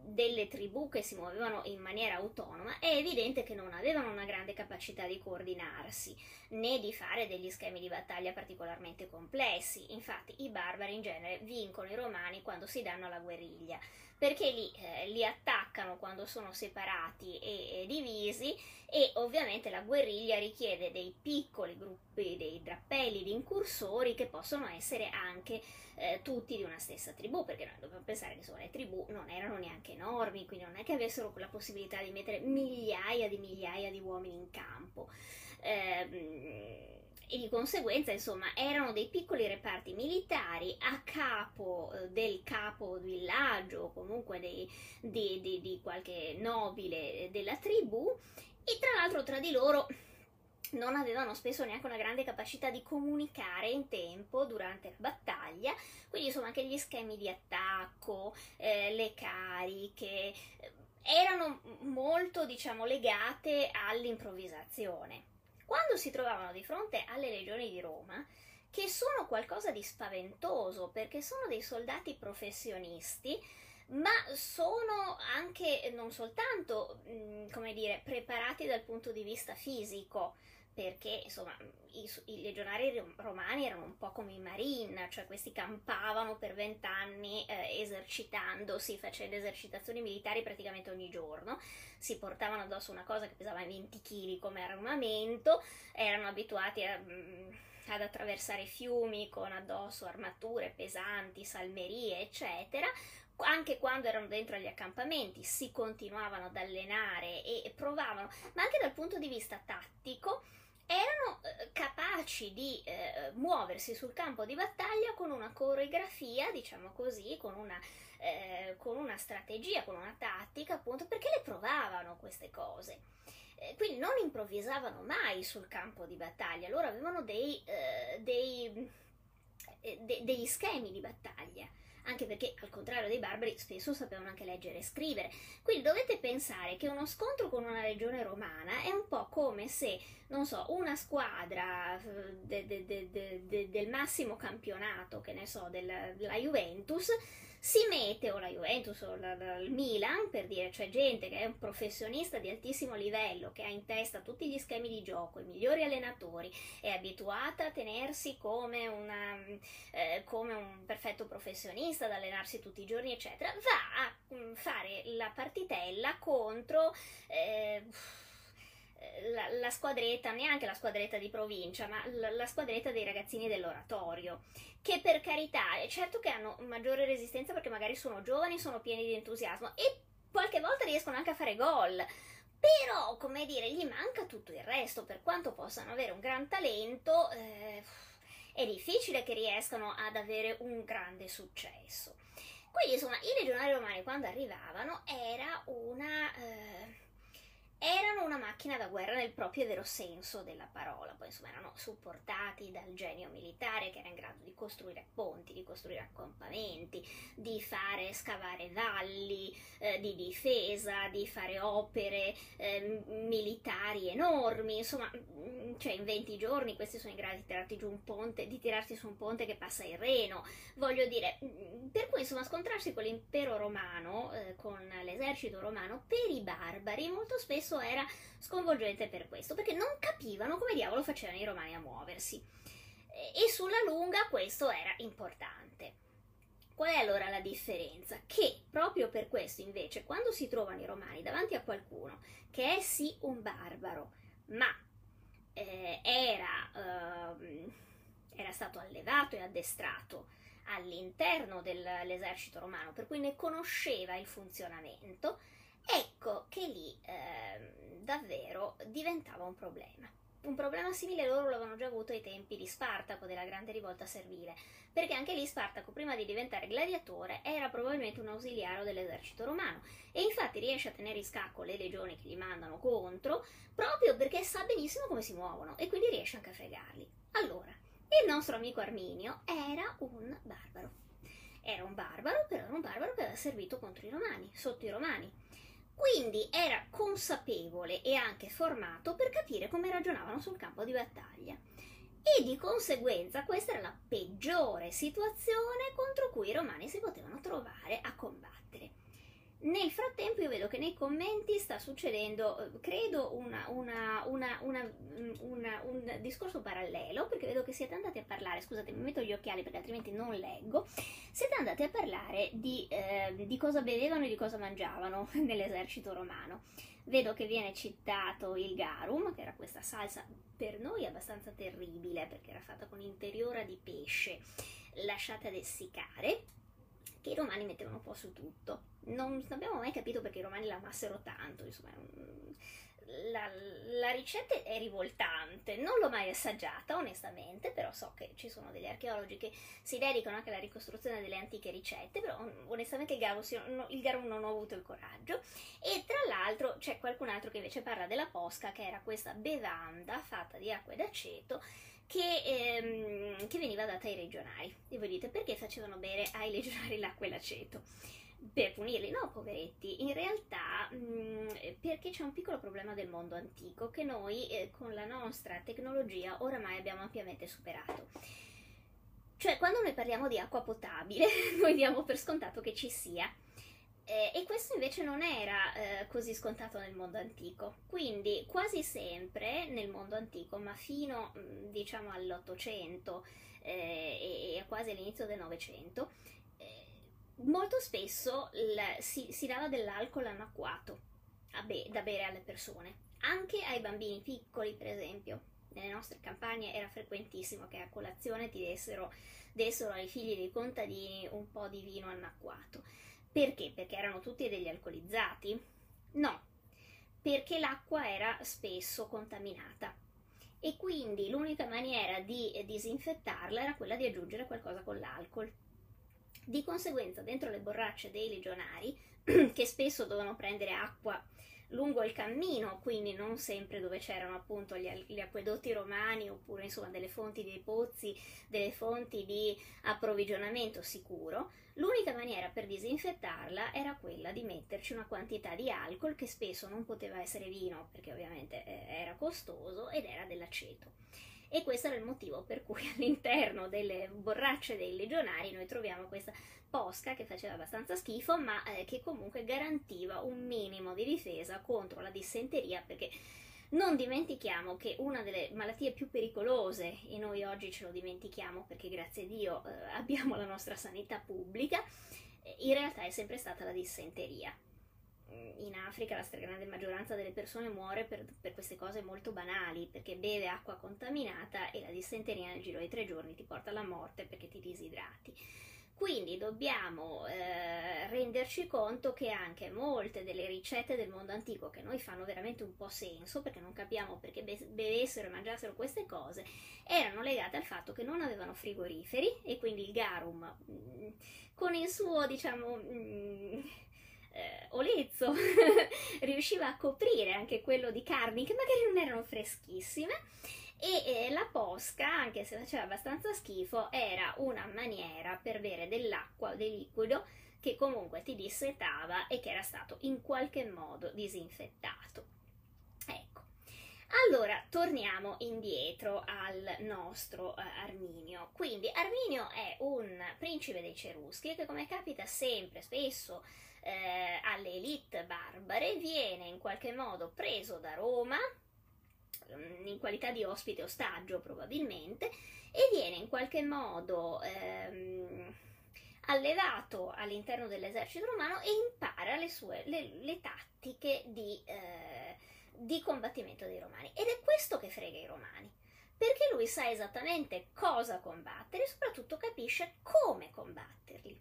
delle tribù che si muovevano in maniera autonoma, è evidente che non avevano una grande capacità di coordinarsi né di fare degli schemi di battaglia particolarmente complessi. Infatti, i barbari in genere vincono i romani quando si danno alla guerriglia, perché li, eh, li attaccano quando sono separati e, e divisi e ovviamente la guerriglia richiede dei piccoli gruppi, dei drappelli di incursori che possono essere anche eh, tutti di una stessa tribù, perché noi dobbiamo pensare che insomma, le tribù non erano neanche enormi, quindi non è che avessero la possibilità di mettere migliaia di migliaia di uomini in campo. Eh, e di conseguenza, insomma, erano dei piccoli reparti militari a capo eh, del capo villaggio o comunque dei, di, di, di qualche nobile della tribù e tra l'altro tra di loro non avevano spesso neanche una grande capacità di comunicare in tempo durante la battaglia, quindi insomma anche gli schemi di attacco, eh, le cariche, eh, erano molto diciamo legate all'improvvisazione. Quando si trovavano di fronte alle legioni di Roma, che sono qualcosa di spaventoso perché sono dei soldati professionisti, ma sono anche non soltanto, mm, come dire, preparati dal punto di vista fisico, perché insomma i, i, legionari romani erano un po' come i marine, cioè questi campavano per vent'anni eh, esercitandosi, facendo esercitazioni militari praticamente ogni giorno, si portavano addosso una cosa che pesava 20 kg come armamento, erano abituati a, mm, ad attraversare fiumi con addosso armature pesanti, salmerie, eccetera, anche quando erano dentro agli accampamenti si continuavano ad allenare e provavano, ma anche dal punto di vista tattico erano eh, capaci di eh, muoversi sul campo di battaglia con una coreografia, diciamo così, con una, eh, con una strategia, con una tattica, appunto, perché le provavano queste cose. Eh, quindi non improvvisavano mai sul campo di battaglia, loro avevano dei, eh, dei, de- degli schemi di battaglia anche perché al contrario dei barbari spesso sapevano anche leggere e scrivere. Quindi dovete pensare che uno scontro con una legione romana è un po' come se, non so, una squadra eh, de, de, de, del massimo campionato, che ne so, della Juventus, si mette o la Juventus o la, la, il Milan, per dire, cioè gente che è un professionista di altissimo livello, che ha in testa tutti gli schemi di gioco, i migliori allenatori, è abituata a tenersi come, una, eh, come un perfetto professionista, ad allenarsi tutti i giorni, eccetera, va a mm, fare la partitella contro... Eh, la, la, squadretta, neanche la squadretta di provincia, ma la, la, squadretta dei ragazzini dell'oratorio, che per carità, certo che hanno maggiore resistenza perché magari sono giovani, sono pieni di entusiasmo e qualche volta riescono anche a fare gol. Però, come dire, gli manca tutto il resto, per quanto possano avere un gran talento, eh, è difficile che riescano ad avere un grande successo. Quindi, insomma, i legionari romani quando arrivavano era una... Eh, erano una macchina da guerra nel proprio vero senso della parola, poi insomma erano supportati dal genio militare che era in grado di costruire ponti, di costruire accampamenti, di fare scavare valli eh, di difesa, di fare opere eh, militari enormi, insomma, mm, cioè in 20 giorni questi sono in grado di tirarti giù un ponte, di tirarti su un ponte che passa il Reno, voglio dire, mm, per cui insomma scontrarsi con l'impero romano, eh, con l'esercito romano, per i barbari molto spesso spesso era sconvolgente per questo, perché non capivano come diavolo facevano i romani a muoversi. E sulla lunga questo era importante. Qual è allora la differenza? Che proprio per questo invece quando si trovano i romani davanti a qualcuno che è sì un barbaro, ma eh, era, eh, era stato allevato e addestrato all'interno dell'esercito romano, per cui ne conosceva il funzionamento, Ecco che lì eh, davvero diventava un problema. Un problema simile loro l'avevano già avuto ai tempi di Spartaco, della grande rivolta servile, perché anche lì Spartaco, prima di diventare gladiatore, era probabilmente un ausiliario dell'esercito romano e infatti riesce a tenere in scacco le legioni che gli mandano contro proprio perché sa benissimo come si muovono e quindi riesce anche a fregarli. Allora, il nostro amico Arminio era un barbaro. Era un barbaro, però era un barbaro che aveva servito contro i romani, sotto i romani quindi era consapevole e anche formato per capire come ragionavano sul campo di battaglia. E di conseguenza questa era la peggiore situazione contro cui i romani si potevano trovare a combattere. Nel frattempo io vedo che nei commenti sta succedendo, eh, credo, una, una, una, un discorso parallelo, perché vedo che siete andati a parlare, scusate mi metto gli occhiali perché altrimenti non leggo, siete andati a parlare di, eh, di cosa bevevano e di cosa mangiavano nell'esercito romano. Vedo che viene citato il garum, che era questa salsa per noi abbastanza terribile, perché era fatta con interiora di pesce lasciata ad essiccare, che i romani mettevano un po' su tutto. Non abbiamo mai capito perché i romani la amassero tanto, insomma, la, la, ricetta è rivoltante, non l'ho mai assaggiata onestamente, però so che ci sono degli archeologi che si dedicano anche alla ricostruzione delle antiche ricette, però onestamente il garum, il garum non ho avuto il coraggio. E tra l'altro c'è qualcun altro che invece parla della posca, che era questa bevanda fatta di acqua ed aceto che, ehm, che veniva data ai legionari. E voi dite perché facevano bere ai legionari l'acqua e l'aceto? per punirli, no, poveretti, in realtà mh, mm, perché c'è un piccolo problema del mondo antico che noi eh, con la nostra tecnologia oramai abbiamo ampiamente superato. Cioè, quando noi parliamo di acqua potabile, noi diamo per scontato che ci sia. Eh, e questo invece non era eh, così scontato nel mondo antico. Quindi quasi sempre nel mondo antico, ma fino mm, diciamo all'Ottocento eh, e, quasi all'inizio del Novecento, eh, molto spesso l- si, si, dava dell'alcol anacquato be- da bere alle persone, anche ai bambini piccoli, per esempio. Nelle nostre campagne era frequentissimo che a colazione ti dessero, dessero ai figli dei contadini un po' di vino anacquato perché? Perché erano tutti degli alcolizzati? No, perché l'acqua era spesso contaminata e quindi l'unica maniera di disinfettarla era quella di aggiungere qualcosa con l'alcol. Di conseguenza, dentro le borracce dei legionari, che spesso dovevano prendere acqua lungo il cammino, quindi non sempre dove c'erano appunto gli, gli, acquedotti romani oppure insomma delle fonti dei pozzi, delle fonti di approvvigionamento sicuro. L'unica maniera per disinfettarla era quella di metterci una quantità di alcol che spesso non poteva essere vino perché ovviamente eh, era costoso ed era dell'aceto. E questo era il motivo per cui all'interno delle borracce dei legionari noi troviamo questa posca che faceva abbastanza schifo, ma eh, che comunque garantiva un minimo di difesa contro la dissenteria, perché non dimentichiamo che una delle malattie più pericolose, e noi oggi ce lo dimentichiamo perché grazie a Dio eh, abbiamo la nostra sanità pubblica, eh, in realtà è sempre stata la dissenteria. In Africa la stragrande maggioranza delle persone muore per, per, queste cose molto banali, perché beve acqua contaminata e la dissenteria nel giro di tre giorni ti porta alla morte perché ti disidrati. Quindi dobbiamo eh, renderci conto che anche molte delle ricette del mondo antico che noi fanno veramente un po' senso, perché non capiamo perché bevessero e mangiassero queste cose, erano legate al fatto che non avevano frigoriferi e quindi il garum mh, mm, con il suo, diciamo, mh, mm, eh, olezzo riusciva a coprire anche quello di carni che magari non erano freschissime e eh, la posca, anche se faceva abbastanza schifo, era una maniera per bere dell'acqua o del liquido che comunque ti dissetava e che era stato in qualche modo disinfettato. Ecco. Allora, torniamo indietro al nostro eh, Arminio. Quindi Arminio è un principe dei Ceruschi che come capita sempre, spesso, eh, alle elite barbare, viene in qualche modo preso da Roma, Mm, in qualità di ospite ostaggio probabilmente, e viene in qualche modo ehm, allevato all'interno dell'esercito romano e impara le, sue, le, le tattiche di, eh, di combattimento dei romani. Ed è questo che frega i romani perché lui sa esattamente cosa combattere e soprattutto capisce come combatterli.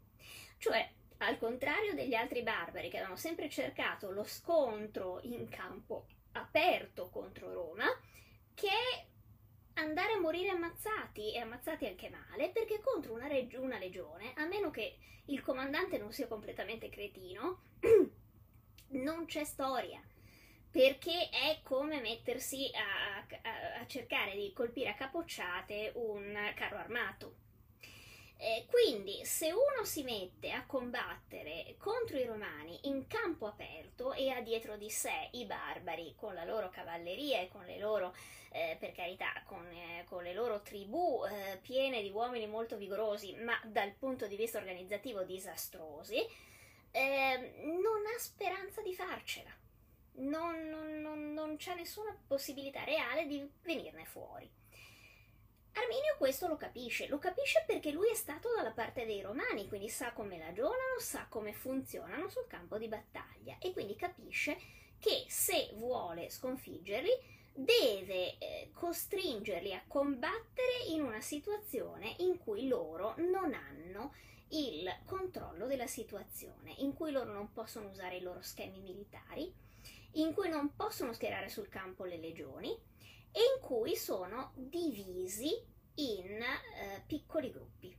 Cioè, al contrario degli altri barbari che avevano sempre cercato lo scontro in campo aperto contro Roma che andare a morire ammazzati e ammazzati anche male perché contro una, reg- una legione, a meno che il comandante non sia completamente cretino, non c'è storia perché è come mettersi a, a, a, cercare di colpire a capocciate un carro armato. Eh, quindi, se uno si mette a combattere contro i romani in campo aperto e ha dietro di sé i barbari con la loro cavalleria e con le loro, eh, per carità, con, eh, con le loro tribù eh, piene di uomini molto vigorosi, ma dal punto di vista organizzativo disastrosi, ehm, non ha speranza di farcela. Non, non, non, non c'è nessuna possibilità reale di venirne fuori. Arminio questo lo capisce, lo capisce perché lui è stato dalla parte dei romani, quindi sa come ragionano, sa come funzionano sul campo di battaglia e quindi capisce che se vuole sconfiggerli deve eh, costringerli a combattere in una situazione in cui loro non hanno il controllo della situazione, in cui loro non possono usare i loro schemi militari, in cui non possono schierare sul campo le legioni e in cui sono divisi in eh, piccoli gruppi.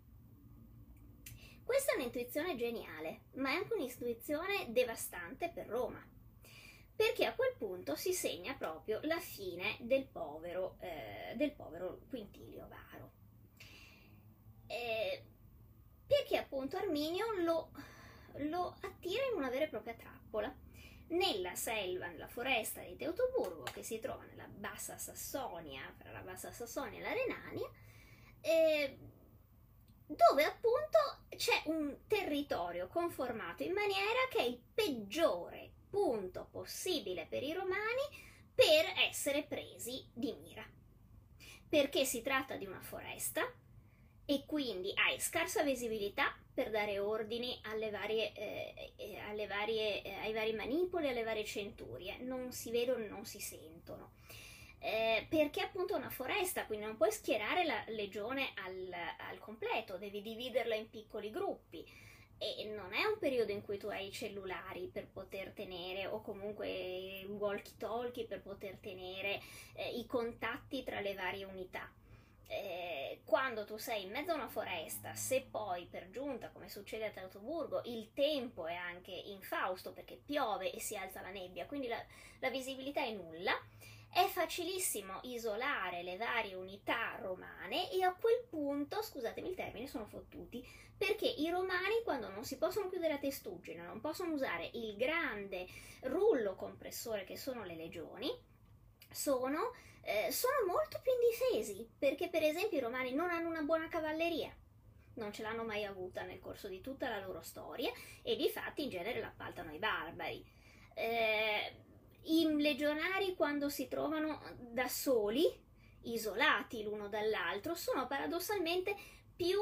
Questa è un'intuizione geniale, ma è anche un'intuizione devastante per Roma, perché a quel punto si segna proprio la fine del povero, eh, del povero Quintilio Varo. Eh, perché appunto Arminio lo, lo attira in una vera e propria trappola nella selva, nella foresta di Teutoburgo, che si trova nella bassa Sassonia, fra la bassa Sassonia e la Renania, eh, dove appunto c'è un territorio conformato in maniera che è il peggiore punto possibile per i romani per essere presi di mira. Perché si tratta di una foresta e quindi hai scarsa visibilità per dare ordini varie, eh, eh, alle varie, eh, ai vari manipoli, alle varie centurie. Non si vedono, non si sentono. Eh, perché appunto è una foresta, quindi non puoi schierare la legione al, al, completo, devi dividerla in piccoli gruppi. E non è un periodo in cui tu hai i cellulari per poter tenere, o comunque walkie-talkie per poter tenere eh, i contatti tra le varie unità. Eh, quando tu sei in mezzo a una foresta, se poi per giunta, come succede a Teutoburgo, il tempo è anche infausto perché piove e si alza la nebbia, quindi la, la visibilità è nulla, è facilissimo isolare le varie unità romane e a quel punto, scusatemi il termine, sono fottuti, perché i romani quando non si possono chiudere a testuggine, non possono usare il grande rullo compressore che sono le legioni, sono, eh, sono molto più indifesi, perché per esempio i romani non hanno una buona cavalleria, non ce l'hanno mai avuta nel corso di tutta la loro storia e di fatti in genere l'appaltano ai barbari. Eh, i legionari quando si trovano da soli, isolati l'uno dall'altro, sono paradossalmente più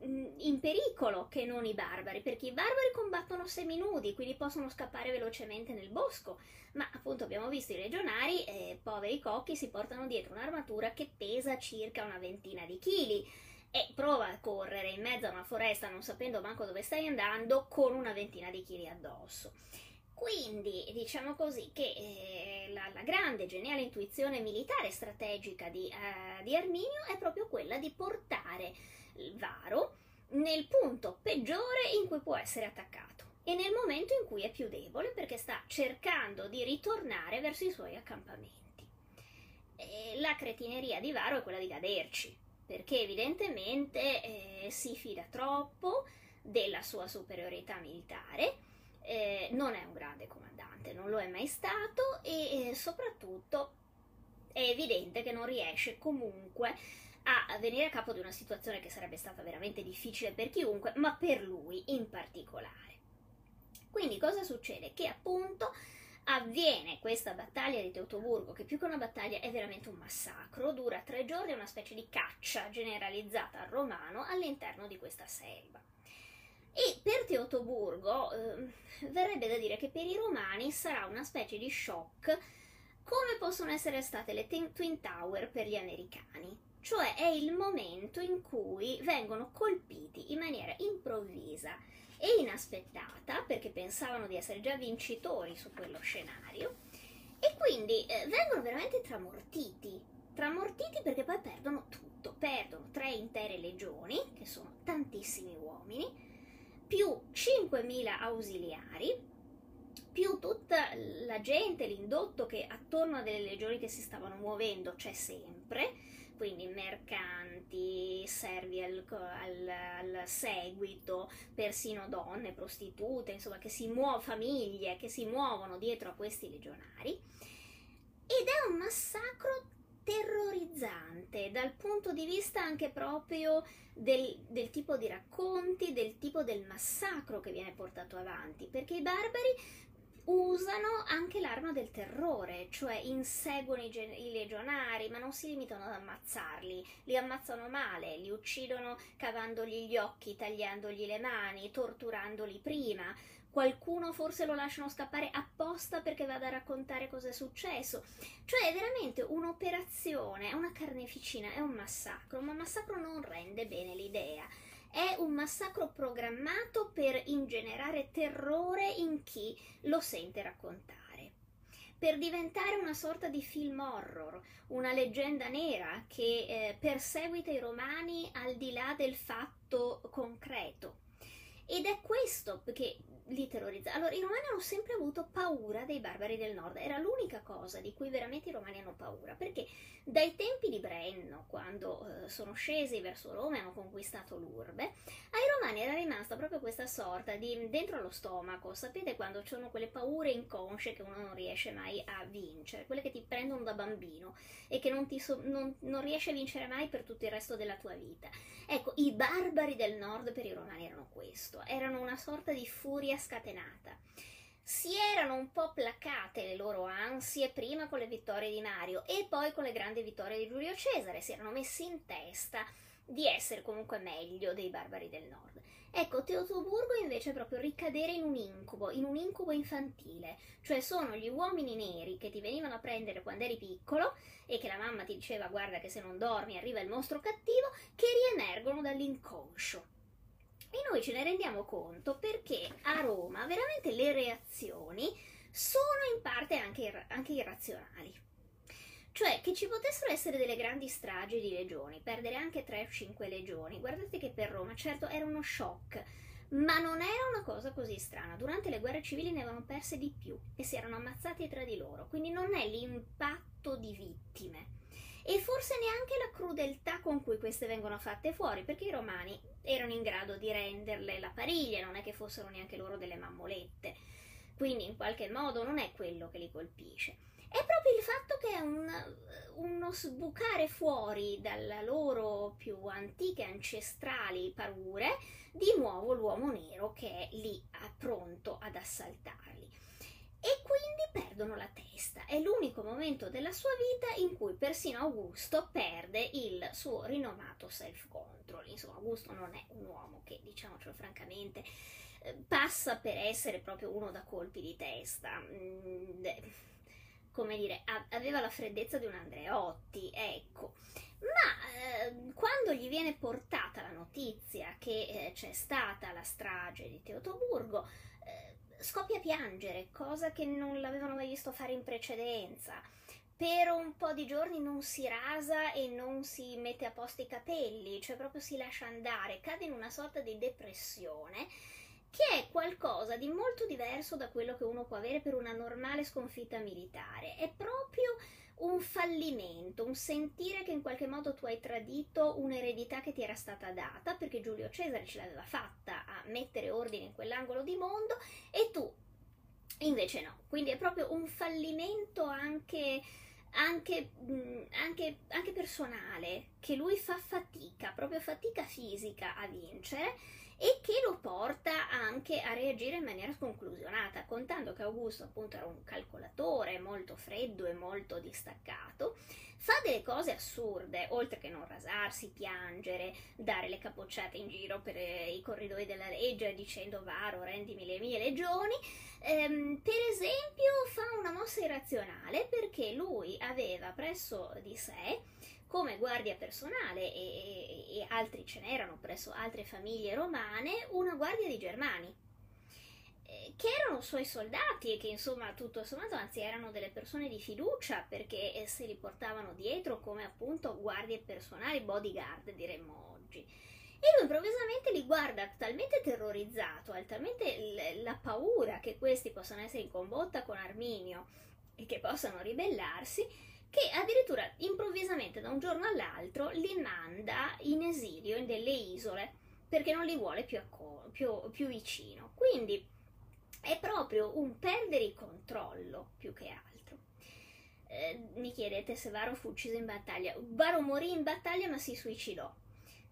in pericolo che non i barbari, perché i barbari combattono seminudi, quindi possono scappare velocemente nel bosco, ma appunto abbiamo visto i legionari, eh, poveri cocchi, si portano dietro un'armatura che pesa circa una ventina di chili e prova a correre in mezzo a una foresta non sapendo manco dove stai andando con una ventina di chili addosso. Quindi diciamo così che eh, la, la, grande geniale intuizione militare strategica di, eh, di Arminio è proprio quella di portare Varo nel punto peggiore in cui può essere attaccato e nel momento in cui è più debole perché sta cercando di ritornare verso i suoi accampamenti. E la cretineria di Varo è quella di caderci, perché evidentemente eh, si fida troppo della sua superiorità militare eh, non è un grande comandante, non lo è mai stato e eh, soprattutto è evidente che non riesce comunque a venire a capo di una situazione che sarebbe stata veramente difficile per chiunque, ma per lui in particolare. Quindi cosa succede? Che appunto avviene questa battaglia di Teutoburgo, che più che una battaglia è veramente un massacro, dura tre giorni, è una specie di caccia generalizzata al romano all'interno di questa selva. E per Teutoburgo eh, verrebbe da dire che per i romani sarà una specie di shock come possono essere state le Twin Tower per gli americani. Cioè è il momento in cui vengono colpiti in maniera improvvisa e inaspettata, perché pensavano di essere già vincitori su quello scenario, e quindi eh, vengono veramente tramortiti. Tramortiti perché poi perdono tutto, perdono tre intere legioni, che sono tantissimi uomini, più 5.000 ausiliari, più tutta la gente, l'indotto che attorno a delle legioni che si stavano muovendo c'è sempre, quindi mercanti, servi al, al, al, seguito, persino donne, prostitute, insomma, che si muovono, famiglie che si muovono dietro a questi legionari. Ed è un massacro terrorizzante dal punto di vista anche proprio del, del, tipo di racconti, del tipo del massacro che viene portato avanti, perché i barbari usano anche l'arma del terrore, cioè inseguono i, gen- i, legionari, ma non si limitano ad ammazzarli, li ammazzano male, li uccidono cavandogli gli occhi, tagliandogli le mani, torturandoli prima, qualcuno forse lo lasciano scappare apposta perché vada a raccontare cosa è successo. Cioè è veramente un'operazione, è una carneficina, è un massacro, ma un massacro non rende bene l'idea. È un massacro programmato per ingenerare terrore in chi lo sente raccontare per diventare una sorta di film horror, una leggenda nera che eh, perseguita i romani al di là del fatto concreto. Ed è questo che li terrorizza. Allora, i romani hanno sempre avuto paura dei barbari del nord, era l'unica cosa di cui veramente i romani hanno paura, perché dai tempi di Brenno, quando eh, sono scesi verso Roma e hanno conquistato l'urbe, ai romani era rimasta proprio questa sorta di dentro allo stomaco, sapete quando ci sono quelle paure inconsce che uno non riesce mai a vincere, quelle che ti prendono da bambino e che non, so, non, non riesci a vincere mai per tutto il resto della tua vita. Ecco, i barbari del nord per i romani erano questo, erano una sorta di furia scatenata si erano un po' placate le loro ansie prima con le vittorie di Mario e poi con le grandi vittorie di Giulio Cesare, si erano messi in testa di essere comunque meglio dei barbari del nord. Ecco, Teutoburgo invece è proprio ricadere in un incubo, in un incubo infantile, cioè sono gli uomini neri che ti venivano a prendere quando eri piccolo e che la mamma ti diceva guarda che se non dormi arriva il mostro cattivo, che riemergono dall'inconscio. E noi ce ne rendiamo conto perché a Roma veramente le reazioni sono in parte anche, anche irrazionali. Cioè che ci potessero essere delle grandi stragi di legioni, perdere anche 3 o 5 legioni. Guardate che per Roma, certo, era uno shock, ma non era una cosa così strana. Durante le guerre civili ne avevano perse di più e si erano ammazzati tra di loro, quindi non è l'impatto di vittime. E forse neanche la crudeltà con cui queste vengono fatte fuori, perché i romani erano in grado di renderle la pariglia, non è che fossero neanche loro delle mammolette. Quindi in qualche modo non è quello che li colpisce è proprio il fatto che è un, uno sbucare fuori dalle loro più antiche ancestrali paure di nuovo l'uomo nero che è lì pronto ad assaltarli. E quindi perdono la testa. È l'unico momento della sua vita in cui persino Augusto perde il suo rinomato self-control. Insomma, Augusto non è un uomo che, diciamocelo francamente, eh, passa per essere proprio uno da colpi di testa mm, come dire, aveva la freddezza di un Andreotti, ecco. Ma eh, quando gli viene portata la notizia che eh, c'è stata la strage di Teotoburgo, scoppia a piangere, cosa che non l'avevano mai visto fare in precedenza. Per un po' di giorni non si rasa e non si mette a posto i capelli, cioè proprio si lascia andare, cade in una sorta di depressione che è qualcosa di molto diverso da quello che uno può avere per una normale sconfitta militare. È proprio un fallimento, un sentire che in qualche modo tu hai tradito un'eredità che ti era stata data, perché Giulio Cesare ce l'aveva fatta a mettere ordine in quell'angolo di mondo e tu invece no. Quindi è proprio un fallimento anche anche, anche, anche, personale, che lui fa fatica, proprio fatica fisica a vincere e che lo porta anche a reagire in maniera sconclusionata, contando che Augusto appunto era un calcolatore molto freddo e molto distaccato, fa delle cose assurde, oltre che non rasarsi, piangere, dare le capocciate in giro per eh, i corridoi della legge dicendo Varo, rendimi le mie legioni, ehm, per esempio fa una mossa irrazionale perché lui aveva presso di sé come guardia personale e, e, altri ce n'erano presso altre famiglie romane, una guardia di Germani, eh, che erano suoi soldati e che insomma tutto sommato anzi erano delle persone di fiducia perché eh, se li portavano dietro come appunto guardie personali, bodyguard diremmo oggi. E lui improvvisamente li guarda talmente terrorizzato, ha talmente la paura che questi possano essere in combotta con Arminio e che possano ribellarsi, che addirittura improvvisamente da un giorno all'altro li manda in esilio in delle isole perché non li vuole più, acco- più, più vicino. Quindi è proprio un perdere il controllo più che altro. Eh, mi chiedete se Varo fu ucciso in battaglia. Varo morì in battaglia ma si suicidò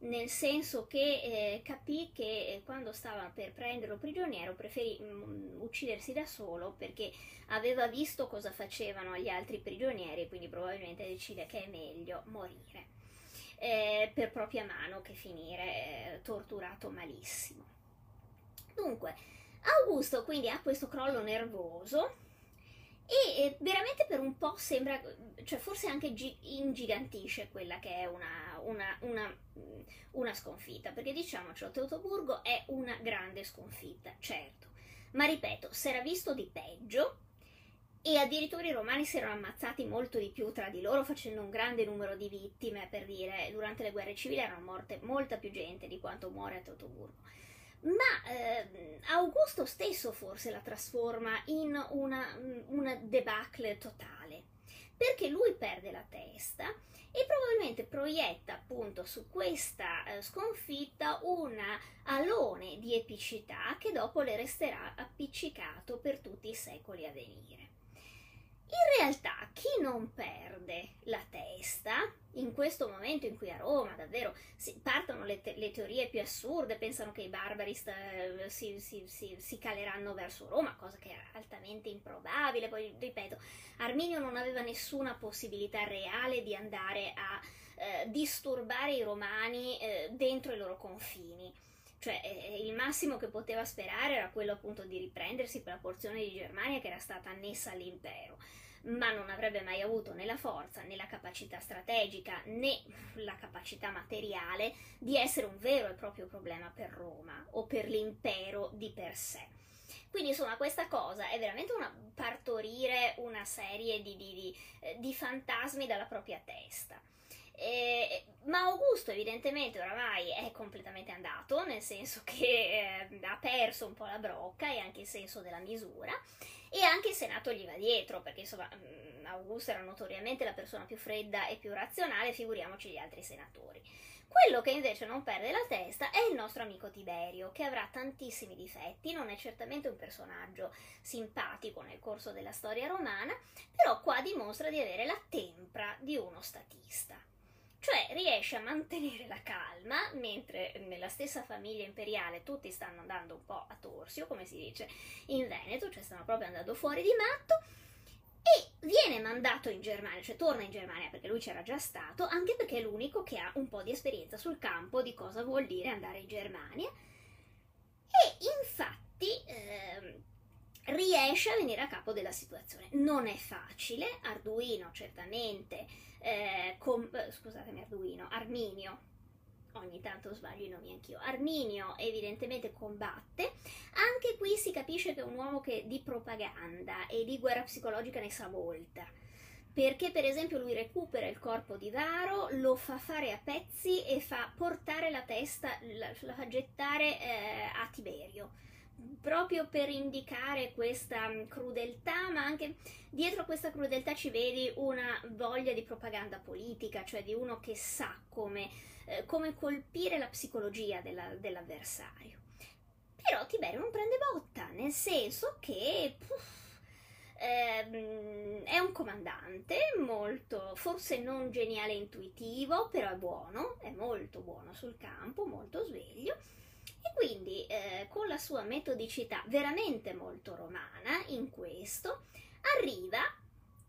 nel senso che eh, capì che eh, quando stava per prenderlo prigioniero preferì mh, mm, uccidersi da solo perché aveva visto cosa facevano gli altri prigionieri, quindi probabilmente decide che è meglio morire eh, per propria mano che finire eh, torturato malissimo. Dunque, Augusto quindi ha questo crollo nervoso e veramente per un po' sembra, cioè forse anche gi- ingigantisce quella che è una, una, una, una sconfitta, perché diciamocelo, Teutoburgo è una grande sconfitta, certo, ma ripeto, si era visto di peggio e addirittura i romani si erano ammazzati molto di più tra di loro facendo un grande numero di vittime, per dire, durante le guerre civili erano morte molta più gente di quanto muore a Teutoburgo. Ma eh, Augusto stesso forse la trasforma in una, una debacle totale, perché lui perde la testa e probabilmente proietta appunto su questa eh, sconfitta un alone di epicità che dopo le resterà appiccicato per tutti i secoli a venire. In realtà chi non perde la testa, in questo momento in cui a Roma davvero si, partono le, te- le, teorie più assurde, pensano che i barbari st- si, si, si, caleranno verso Roma, cosa che era altamente improbabile, poi ripeto, Arminio non aveva nessuna possibilità reale di andare a eh, disturbare i romani eh, dentro i loro confini. Cioè eh, il massimo che poteva sperare era quello appunto di riprendersi quella porzione di Germania che era stata annessa all'impero ma non avrebbe mai avuto né la forza né la capacità strategica né la capacità materiale di essere un vero e proprio problema per Roma o per l'impero di per sé. Quindi insomma questa cosa è veramente una, partorire una serie di, di, di, eh, di fantasmi dalla propria testa. Eh, ma Augusto evidentemente oramai è completamente andato, nel senso che eh, ha perso un po' la brocca e anche il senso della misura e anche il Senato gli va dietro, perché insomma mm, Augusto era notoriamente la persona più fredda e più razionale, figuriamoci gli altri senatori. Quello che invece non perde la testa è il nostro amico Tiberio, che avrà tantissimi difetti, non è certamente un personaggio simpatico nel corso della storia romana, però qua dimostra di avere la tempra di uno statista. Cioè riesce a mantenere la calma mentre nella stessa famiglia imperiale tutti stanno andando un po' a torsio, come si dice in Veneto, cioè stanno proprio andando fuori di matto, e viene mandato in Germania, cioè torna in Germania perché lui c'era già stato, anche perché è l'unico che ha un po' di esperienza sul campo di cosa vuol dire andare in Germania. E infatti eh, riesce a venire a capo della situazione. Non è facile, Arduino certamente, eh, com- scusatemi Arduino, Arminio ogni tanto sbaglio i nomi anch'io. Arminio evidentemente combatte, anche qui si capisce che è un uomo che di propaganda e di guerra psicologica ne sa molta. Perché per esempio lui recupera il corpo di Varo, lo fa fare a pezzi e fa portare la testa, la, la fa gettare eh, a Tiberio proprio per indicare questa crudeltà, ma anche dietro questa crudeltà ci vedi una voglia di propaganda politica, cioè di uno che sa come eh, come colpire la psicologia della, dell'avversario. Però Tiberio non prende botta, nel senso che puff, ehm, è un comandante molto, forse non geniale e intuitivo, però è buono, è molto buono sul campo, molto sveglio. E quindi eh, con la sua metodicità veramente molto romana in questo, arriva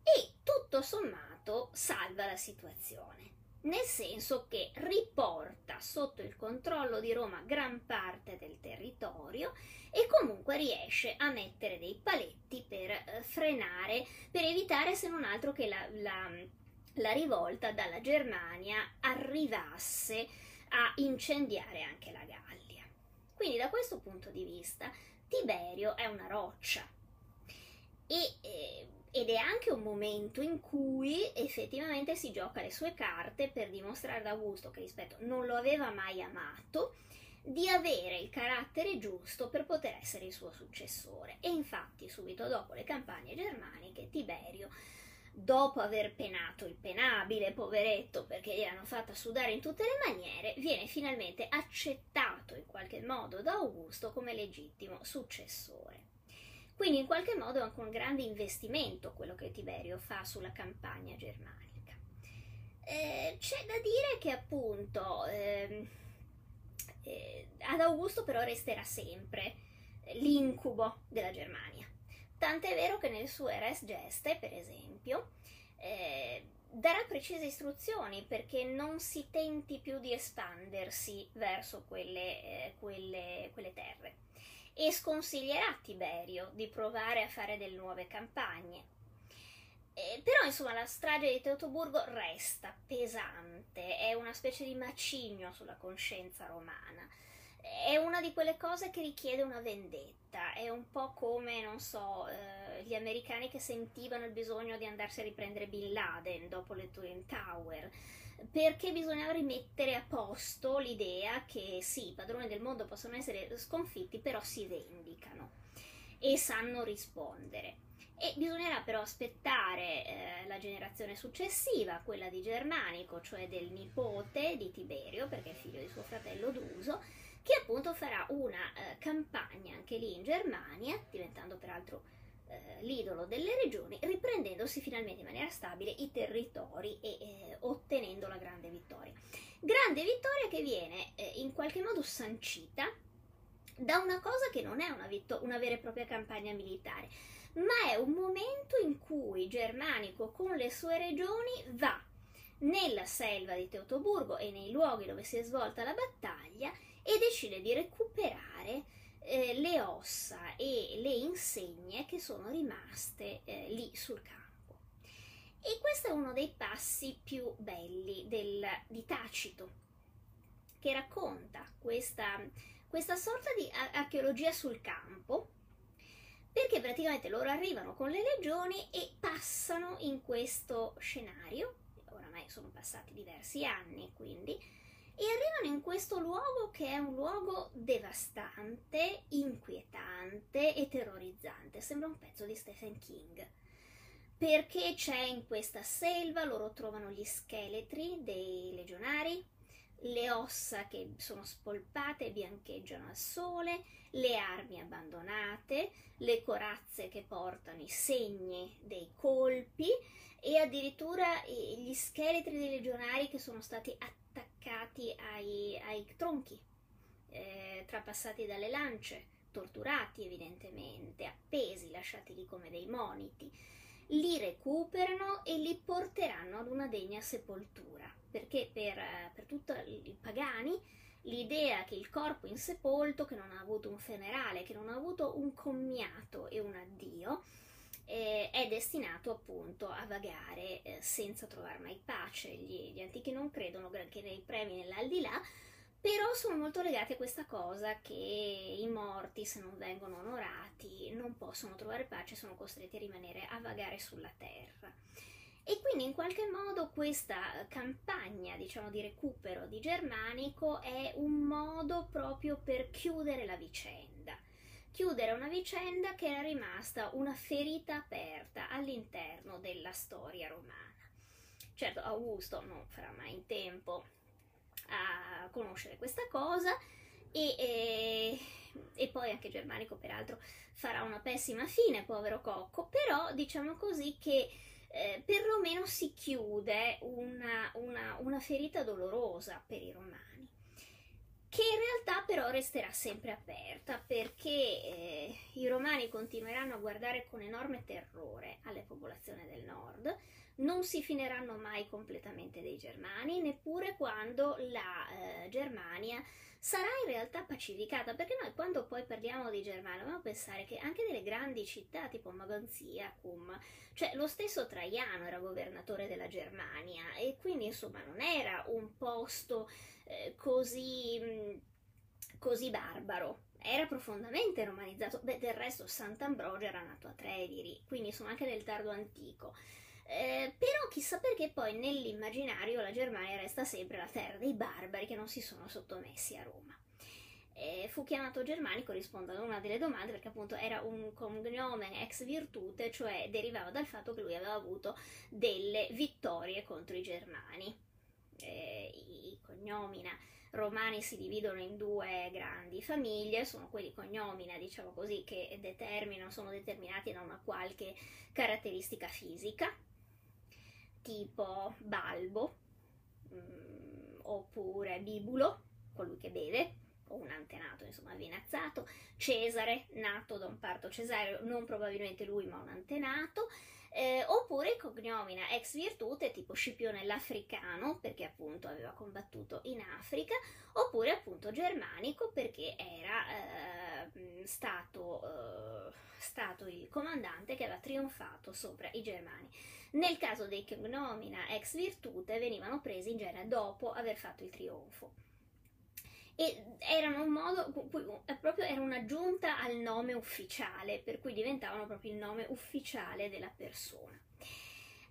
e tutto sommato salva la situazione nel senso che riporta sotto il controllo di Roma gran parte del territorio e comunque riesce a mettere dei paletti per eh, frenare, per evitare se non altro che la, la, la rivolta dalla Germania arrivasse a incendiare anche la Gallia. Quindi da questo punto di vista Tiberio è una roccia e eh, ed è anche un momento in cui effettivamente si gioca le sue carte per dimostrare ad Augusto, che rispetto non lo aveva mai amato, di avere il carattere giusto per poter essere il suo successore. E infatti, subito dopo le campagne germaniche, Tiberio, dopo aver penato il penabile, poveretto, perché gli hanno fatto sudare in tutte le maniere, viene finalmente accettato in qualche modo da Augusto come legittimo successore. Quindi in qualche modo è anche un grande investimento quello che Tiberio fa sulla campagna germanica. Eh, c'è da dire che appunto eh, eh, ad Augusto però resterà sempre l'incubo della Germania. Tant'è vero che nel suo Res Geste, per esempio, eh, darà precise istruzioni perché non si tenti più di espandersi verso quelle, eh, quelle, quelle terre e sconsiglierà Tiberio di provare a fare delle nuove campagne. Eh, però insomma la strage di Teutoburgo resta pesante, è una specie di macigno sulla coscienza romana. È una di quelle cose che richiede una vendetta, è un po' come, non so, eh, gli americani che sentivano il bisogno di andarsi a riprendere Bin Laden dopo le Twin Tower perché bisognava rimettere a posto l'idea che sì, i padroni del mondo possono essere sconfitti, però si vendicano e sanno rispondere. E bisognerà però aspettare eh, la generazione successiva, quella di Germanico, cioè del nipote di Tiberio, perché è figlio di suo fratello Druso, che appunto farà una eh, campagna anche lì in Germania, diventando peraltro eh, l'idolo delle regioni, riprendendosi finalmente in maniera stabile i territori e eh, ottenendo la grande vittoria. Grande vittoria che viene eh, in qualche modo sancita da una cosa che non è una, vittor- una vera e propria campagna militare, ma è un momento in cui Germanico con le sue regioni va nella selva di Teutoburgo e nei luoghi dove si è svolta la battaglia e decide di recuperare eh, le ossa e le insegne che sono rimaste eh, lì sul campo. E questo è uno dei passi più belli del, di Tacito, che racconta questa, questa sorta di archeologia sul campo, perché praticamente loro arrivano con le legioni e passano in questo scenario, oramai sono passati diversi anni quindi, e arrivano in questo luogo che è un luogo devastante, inquietante e terrorizzante, sembra un pezzo di Stephen King. Perché c'è in questa selva, loro trovano gli scheletri dei legionari, le ossa che sono spolpate e biancheggiano al sole, le armi abbandonate, le corazze che portano i segni dei colpi e addirittura gli scheletri dei legionari che sono stati attaccati ai, ai tronchi, eh, trapassati dalle lance, torturati evidentemente, appesi, lasciati lì come dei moniti. Li recuperano e li porteranno ad una degna sepoltura, perché per, per tutti i pagani l'idea che il corpo insepolto, che non ha avuto un funerale, che non ha avuto un commiato e un addio, eh, è destinato appunto a vagare eh, senza trovare mai pace. Gli, gli, antichi non credono granché nei premi nell'aldilà, però sono molto legati a questa cosa che i morti, se non vengono onorati, non possono trovare pace, sono costretti a rimanere a vagare sulla terra. E quindi in qualche modo questa campagna, diciamo, di recupero di Germanico è un modo proprio per chiudere la vicenda. Chiudere una vicenda che era rimasta una ferita aperta all'interno della storia romana. Certo, Augusto non farà mai in tempo a conoscere questa cosa e, e, e, poi anche Germanico peraltro farà una pessima fine, povero Cocco, però diciamo così che eh, perlomeno si chiude una, una, una ferita dolorosa per i romani che in realtà però resterà sempre aperta perché eh, i romani continueranno a guardare con enorme terrore alle popolazioni del nord, non si finiranno mai completamente dei germani, neppure quando la eh, Germania sarà in realtà pacificata, perché noi quando poi parliamo di Germania dobbiamo pensare che anche delle grandi città tipo Maganzia, Cum, cioè lo stesso Traiano era governatore della Germania e quindi insomma non era un posto eh, così, così barbaro era profondamente romanizzato. Beh, del resto Sant'Ambrogio era nato a Treviri, quindi sono anche del tardo antico. Eh, però chissà perché poi nell'immaginario la Germania resta sempre la terra dei barbari che non si sono sottomessi a Roma. Eh, fu chiamato germanico rispondendo a una delle domande perché appunto era un cognome ex virtute, cioè derivava dal fatto che lui aveva avuto delle vittorie contro i germani. Eh, I cognomina romani si dividono in due grandi famiglie, sono quelli cognomina, diciamo così, che determinano, sono determinati da una qualche caratteristica fisica, tipo Balbo, mh, mm, oppure Bibulo, colui che beve, o un antenato, insomma, vinazzato, Cesare, nato da un parto cesareo, non probabilmente lui, ma un antenato, eh, oppure cognomina ex virtute tipo Scipione l'Africano perché appunto aveva combattuto in Africa oppure appunto Germanico perché era eh, stato, eh, stato il comandante che aveva trionfato sopra i Germani. Nel caso dei cognomina ex virtute venivano presi in genere dopo aver fatto il trionfo e erano un modo, proprio era un'aggiunta al nome ufficiale, per cui diventavano proprio il nome ufficiale della persona.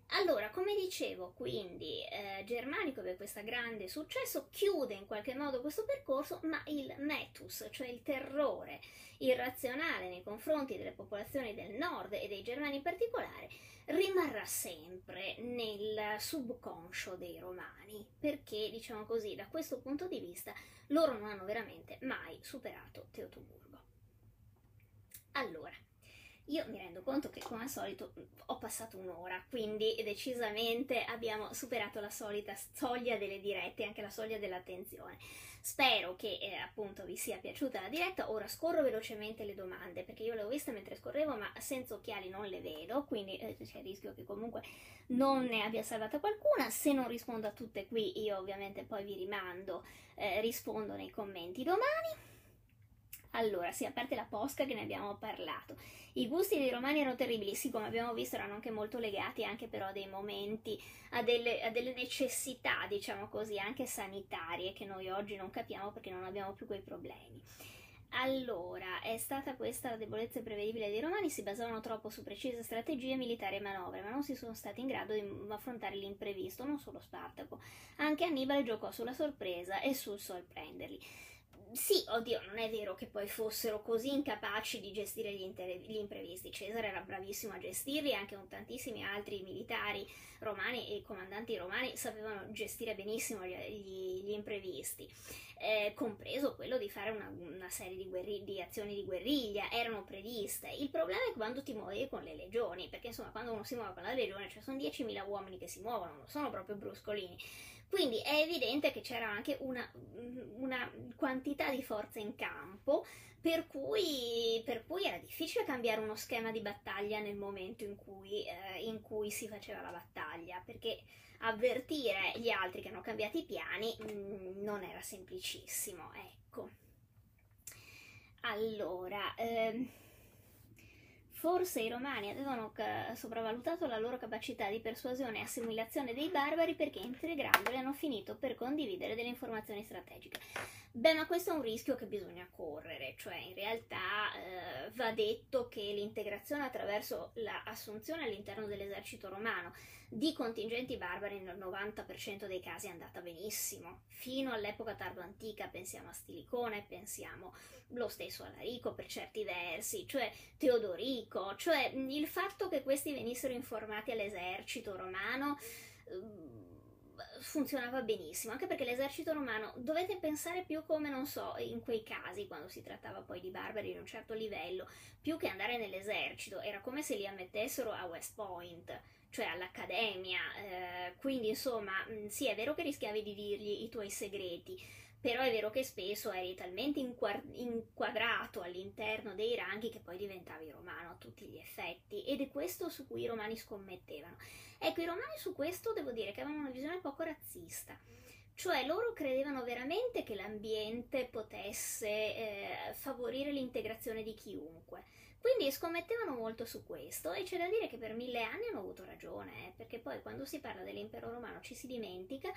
Allora, come dicevo, quindi eh, Germanico per questo grande successo chiude in qualche modo questo percorso, ma il metus, cioè il terrore irrazionale nei confronti delle popolazioni del nord e dei germani in particolare, rimarrà sempre nel subconscio dei romani, perché, diciamo così, da questo punto di vista loro non hanno veramente mai superato Teutoburgo. Allora, io mi rendo conto che come al solito ho passato un'ora, quindi decisamente abbiamo superato la solita soglia delle dirette, anche la soglia dell'attenzione. Spero che eh, appunto vi sia piaciuta la diretta. Ora scorro velocemente le domande perché io le ho viste mentre scorrevo, ma senza occhiali non le vedo, quindi eh, c'è il rischio che comunque non ne abbia salvata qualcuna. Se non rispondo a tutte qui, io ovviamente poi vi rimando, eh, rispondo nei commenti domani. Allora, sì, a parte la posca che ne abbiamo parlato. I gusti dei romani erano terribili, sì, come abbiamo visto erano anche molto legati anche però a dei momenti, a delle, a delle necessità, diciamo così, anche sanitarie che noi oggi non capiamo perché non abbiamo più quei problemi. allora, è stata questa la debolezza prevedibile dei romani, si basavano troppo su precise strategie militari e manovre, ma non si sono stati in grado di affrontare l'imprevisto, non solo Spartaco. Anche Annibale giocò sulla sorpresa e sul sorprenderli. Sì, oddio, non è vero che poi fossero così incapaci di gestire gli, inter- gli imprevisti. Cesare era bravissimo a gestirli anche tantissimi altri militari romani e comandanti romani sapevano gestire benissimo gli, gli, gli imprevisti eh, compreso quello di fare una, una serie di, guerri- di, azioni di guerriglia, erano previste. Il problema è quando ti muovi con le legioni, perché insomma quando uno si muove con la legione, cioè sono 10.000 uomini che si muovono, non sono proprio bruscolini. Quindi è evidente che c'era anche una, una quantità di forza in campo per cui, per cui, era difficile cambiare uno schema di battaglia nel momento in cui, eh, in cui si faceva la battaglia, perché avvertire gli altri che hanno cambiato i piani mh, mm, non era semplicissimo, ecco. Allora, ehm, forse i romani avevano ca- sopravvalutato la loro capacità di persuasione e assimilazione dei barbari perché integrandoli hanno finito per condividere delle informazioni strategiche. Beh, ma questo è un rischio che bisogna correre, cioè in realtà eh, va detto che l'integrazione attraverso l'assunzione all'interno dell'esercito romano di contingenti barbari nel 90% dei casi è andata benissimo. Fino all'epoca tardo-antica pensiamo a Stilicone, pensiamo lo stesso a Larico per certi versi, cioè Teodorico, cioè il fatto che questi venissero informati all'esercito romano funzionava benissimo, anche perché l'esercito romano dovete pensare più come, non so, in quei casi, quando si trattava poi di barbari di un certo livello, più che andare nell'esercito, era come se li ammettessero a West Point, cioè all'accademia, eh, quindi insomma, sì, è vero che rischiavi di dirgli i tuoi segreti, però è vero che spesso eri talmente inquadrato all'interno dei ranghi che poi diventavi romano a tutti gli effetti ed è questo su cui i romani scommettevano. Ecco, i romani su questo devo dire che avevano una visione poco razzista. Cioè loro credevano veramente che l'ambiente potesse eh, favorire l'integrazione di chiunque. Quindi scommettevano molto su questo e c'è da dire che per mille anni hanno avuto ragione, eh, perché poi quando si parla dell'impero romano ci si dimentica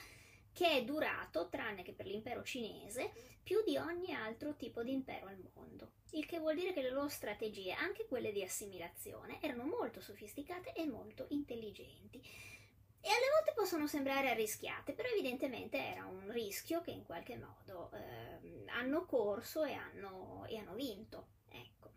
che è durato, tranne che per l'impero cinese, più di ogni altro tipo di impero al mondo. Il che vuol dire che le loro strategie, anche quelle di assimilazione, erano molto sofisticate e molto intelligenti. E alle volte possono sembrare arrischiate, però evidentemente era un rischio che in qualche modo eh, hanno corso e hanno, e hanno vinto. Ecco.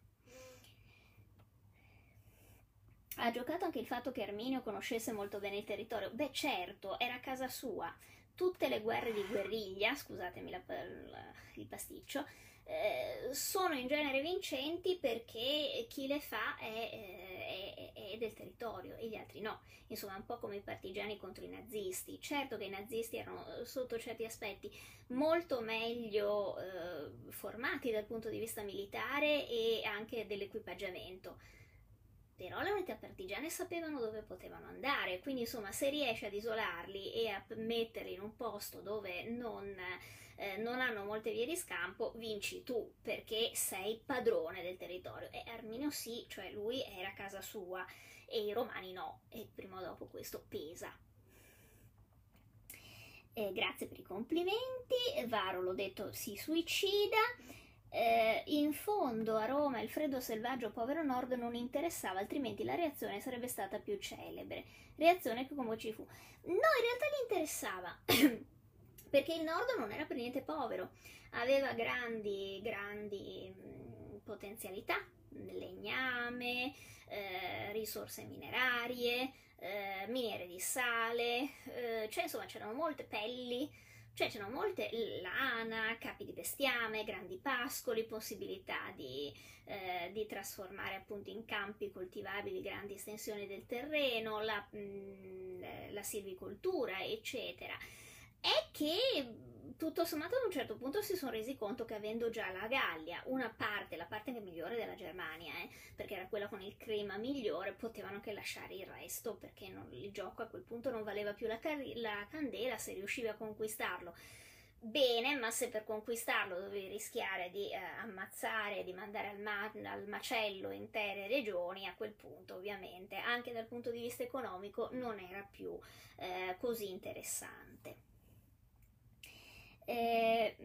Ha giocato anche il fatto che Arminio conoscesse molto bene il territorio. Beh, certo, era casa sua tutte le guerre di guerriglia, scusatemi la, la, il pasticcio, eh, sono in genere vincenti perché chi le fa è, è, è, del territorio e gli altri no. Insomma, un po' come i partigiani contro i nazisti. Certo che i nazisti erano sotto certi aspetti molto meglio eh, formati dal punto di vista militare e anche dell'equipaggiamento però le unità partigiane sapevano dove potevano andare, quindi insomma se riesci ad isolarli e a metterli in un posto dove non, eh, non hanno molte vie di scampo, vinci tu perché sei padrone del territorio. E Arminio sì, cioè lui era casa sua e i romani no, e prima o dopo questo pesa. Eh, grazie per i complimenti, Varo l'ho detto si suicida. Eh, in fondo a Roma il freddo selvaggio povero nord non interessava, altrimenti la reazione sarebbe stata più celebre. Reazione che come ci fu. No, in realtà gli interessava, perché il nord non era per niente povero, aveva grandi, grandi mh, mm, potenzialità, legname, eh, risorse minerarie, eh, miniere di sale, eh, cioè insomma c'erano molte pelli cioè c'erano molte lana, capi di bestiame, grandi pascoli, possibilità di, eh, di trasformare appunto in campi coltivabili grandi estensioni del terreno, la, mh, mm, la silvicoltura, eccetera. È che tutto sommato ad un certo punto si sono resi conto che avendo già la Gallia, una parte, la parte migliore della Germania, eh, perché era quella con il clima migliore, potevano anche lasciare il resto perché non, il gioco a quel punto non valeva più la, la candela se riuscivi a conquistarlo. Bene, ma se per conquistarlo dovevi rischiare di eh, ammazzare, di mandare al, ma- al, macello intere regioni, a quel punto ovviamente anche dal punto di vista economico non era più eh, così interessante. Eh,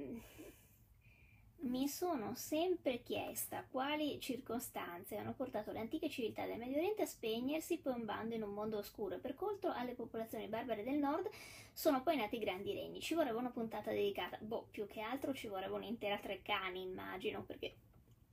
Mi sono sempre chiesta quali circostanze hanno portato le antiche civiltà del Medio Oriente a spegnersi piombando in un mondo oscuro. Per contro alle popolazioni barbare del nord sono poi nati grandi regni. Ci vorrebbe una puntata dedicata, boh, più che altro ci vorrebbe un'intera Treccani, immagino, perché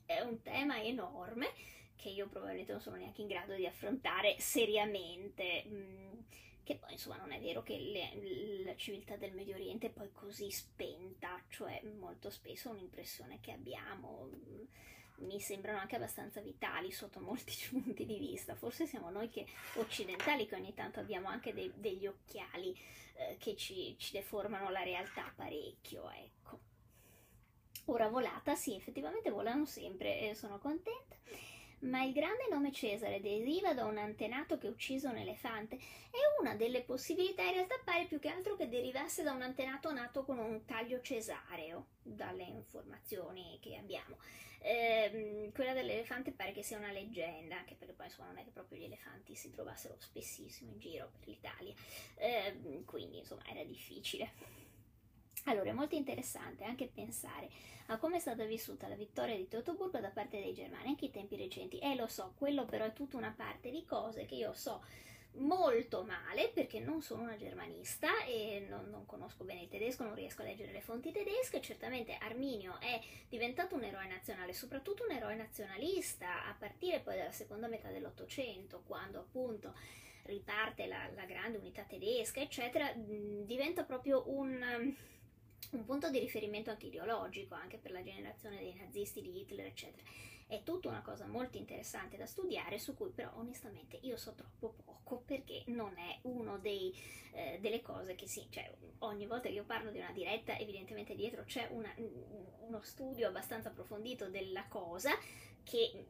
è un tema enorme che io probabilmente non sono neanche in grado di affrontare seriamente. Mm che poi insomma non è vero che le, la civiltà del Medio Oriente è poi così spenta, cioè molto spesso un'impressione che abbiamo mm, mi sembrano anche abbastanza vitali sotto molti punti di vista. Forse siamo noi che occidentali che ogni tanto abbiamo anche dei, degli occhiali eh, che ci, ci, deformano la realtà parecchio, ecco. Ora volata, sì, effettivamente volano sempre e sono contenta ma il grande nome Cesare deriva da un antenato che ha ucciso un elefante e una delle possibilità in realtà pare più che altro che derivasse da un antenato nato con un taglio cesareo, dalle informazioni che abbiamo. Eh, quella dell'elefante pare che sia una leggenda, anche perché poi insomma non è che proprio gli elefanti si trovassero spessissimo in giro per l'Italia, eh, quindi insomma era difficile. Allora, è molto interessante anche pensare a come è stata vissuta la vittoria di Teutoburgo da parte dei germani, anche in tempi recenti. E eh, lo so, quello però è tutta una parte di cose che io so molto male perché non sono una germanista e non, non, conosco bene il tedesco, non riesco a leggere le fonti tedesche. Certamente Arminio è diventato un eroe nazionale, soprattutto un eroe nazionalista a partire poi dalla seconda metà dell'Ottocento, quando appunto riparte la, la grande unità tedesca, eccetera, diventa proprio un un punto di riferimento anche ideologico, anche per la generazione dei nazisti, di Hitler, eccetera. È tutta una cosa molto interessante da studiare, su cui però onestamente io so troppo poco perché non è una eh, delle cose che sì, cioè ogni volta che io parlo di una diretta evidentemente dietro c'è una, uno studio abbastanza approfondito della cosa che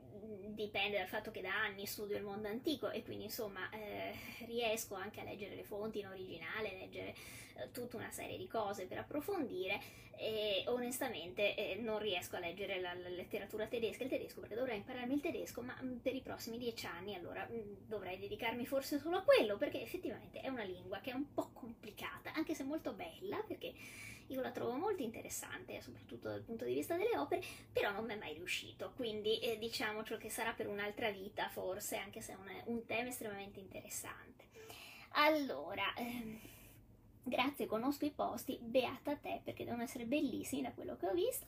dipende dal fatto che da anni studio il mondo antico e quindi insomma eh, riesco anche a leggere le fonti in originale, leggere eh, tutta una serie di cose per approfondire e onestamente eh, non riesco a leggere la, la, letteratura tedesca, il tedesco perché dovrei impararmi il tedesco ma per i prossimi dieci anni allora dovrei dedicarmi forse solo a quello perché effettivamente è una lingua che è un po' complicata anche se molto bella perché io la trovo molto interessante, soprattutto dal punto di vista delle opere, però non mi è mai riuscito, quindi eh, diciamoci che sarà per un'altra vita forse, anche se è un, un tema estremamente interessante. Allora, ehm, grazie, conosco i posti, beata te, perché devono essere bellissimi da quello che ho visto.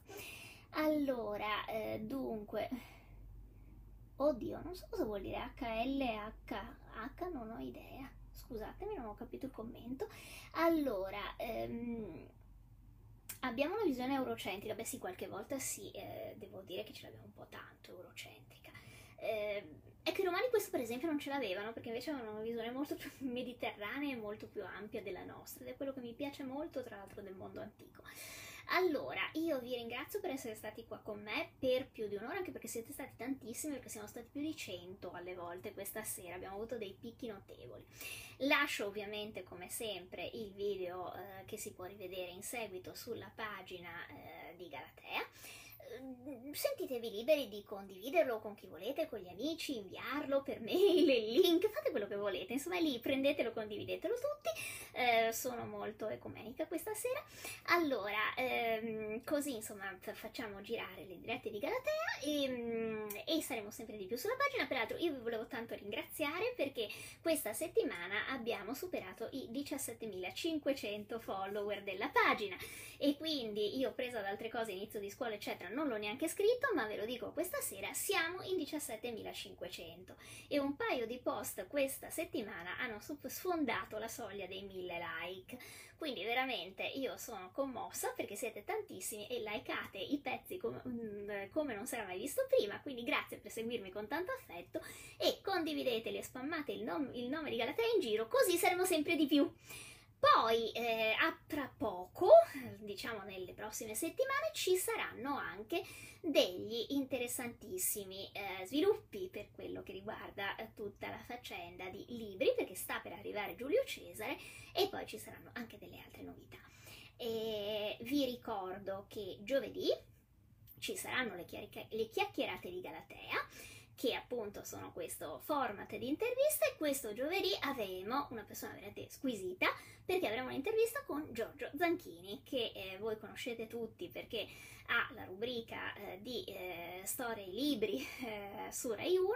Allora, eh, dunque, oddio, non so cosa vuol dire HLH, non ho idea scusatemi, non ho capito il commento. Allora, ehm, Abbiamo una visione eurocentrica, beh sì, qualche volta sì, eh, devo dire che ce l'abbiamo un po' tanto eurocentrica. Eh, che i romani questo per esempio non ce l'avevano perché invece avevano una visione molto più mediterranea e molto più ampia della nostra ed è quello che mi piace molto tra l'altro del mondo antico. Allora, io vi ringrazio per essere stati qua con me per più di un'ora, anche perché siete stati tantissimi, perché siamo stati più di 100 alle volte questa sera, abbiamo avuto dei picchi notevoli. Lascio ovviamente, come sempre, il video eh, che si può rivedere in seguito sulla pagina eh, di Galatea sentitevi liberi di condividerlo con chi volete, con gli amici, inviarlo per mail, il link, fate quello che volete, insomma lì prendetelo, condividetelo tutti, eh, sono molto ecumenica questa sera. Allora, ehm, così insomma facciamo girare le dirette di Galatea e, mm, e, saremo sempre di più sulla pagina, peraltro io vi volevo tanto ringraziare perché questa settimana abbiamo superato i 17.500 follower della pagina. E quindi io ho preso ad altre cose, inizio di scuola eccetera, non l'ho neanche scritto, ma ve lo dico questa sera, siamo in 17.500 e un paio di post questa settimana hanno sfondato la soglia dei 1000 like. Quindi veramente io sono commossa perché siete tantissimi e likeate i pezzi com- mm, come non si era mai visto prima, quindi grazie per seguirmi con tanto affetto e condivideteli e spammate il, nom- il nome di Galatea in giro, così saremo sempre di più. Poi eh, a tra poco, diciamo nelle prossime settimane, ci saranno anche degli interessantissimi eh, sviluppi per quello che riguarda eh, tutta la faccenda di libri, perché sta per arrivare Giulio Cesare e poi ci saranno anche delle altre novità. E vi ricordo che giovedì ci saranno le, chiacchier- le chiacchierate di Galatea che appunto sono questo format di interviste. Questo giovedì avremo una persona veramente squisita, perché avremo un'intervista con Giorgio Zanchini, che eh, voi conoscete tutti perché ha la rubrica eh, di eh, storie e libri eh, su Rai 1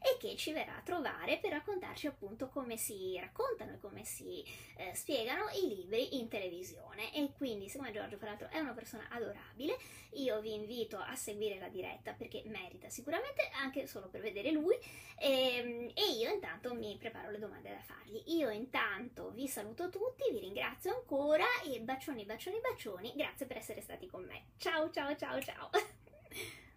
e che ci verrà a trovare per raccontarci appunto come si raccontano e come si eh, spiegano i libri in televisione. E quindi siccome Giorgio fra l'altro è una persona adorabile io vi invito a seguire la diretta perché merita sicuramente anche solo per vedere lui. E, ehm, e io intanto mi preparo le domande da fargli. Io intanto vi saluto tutti vi ringrazio ancora e bacioni bacioni bacioni. Grazie per essere stati con me. Ciao ciao ciao ciao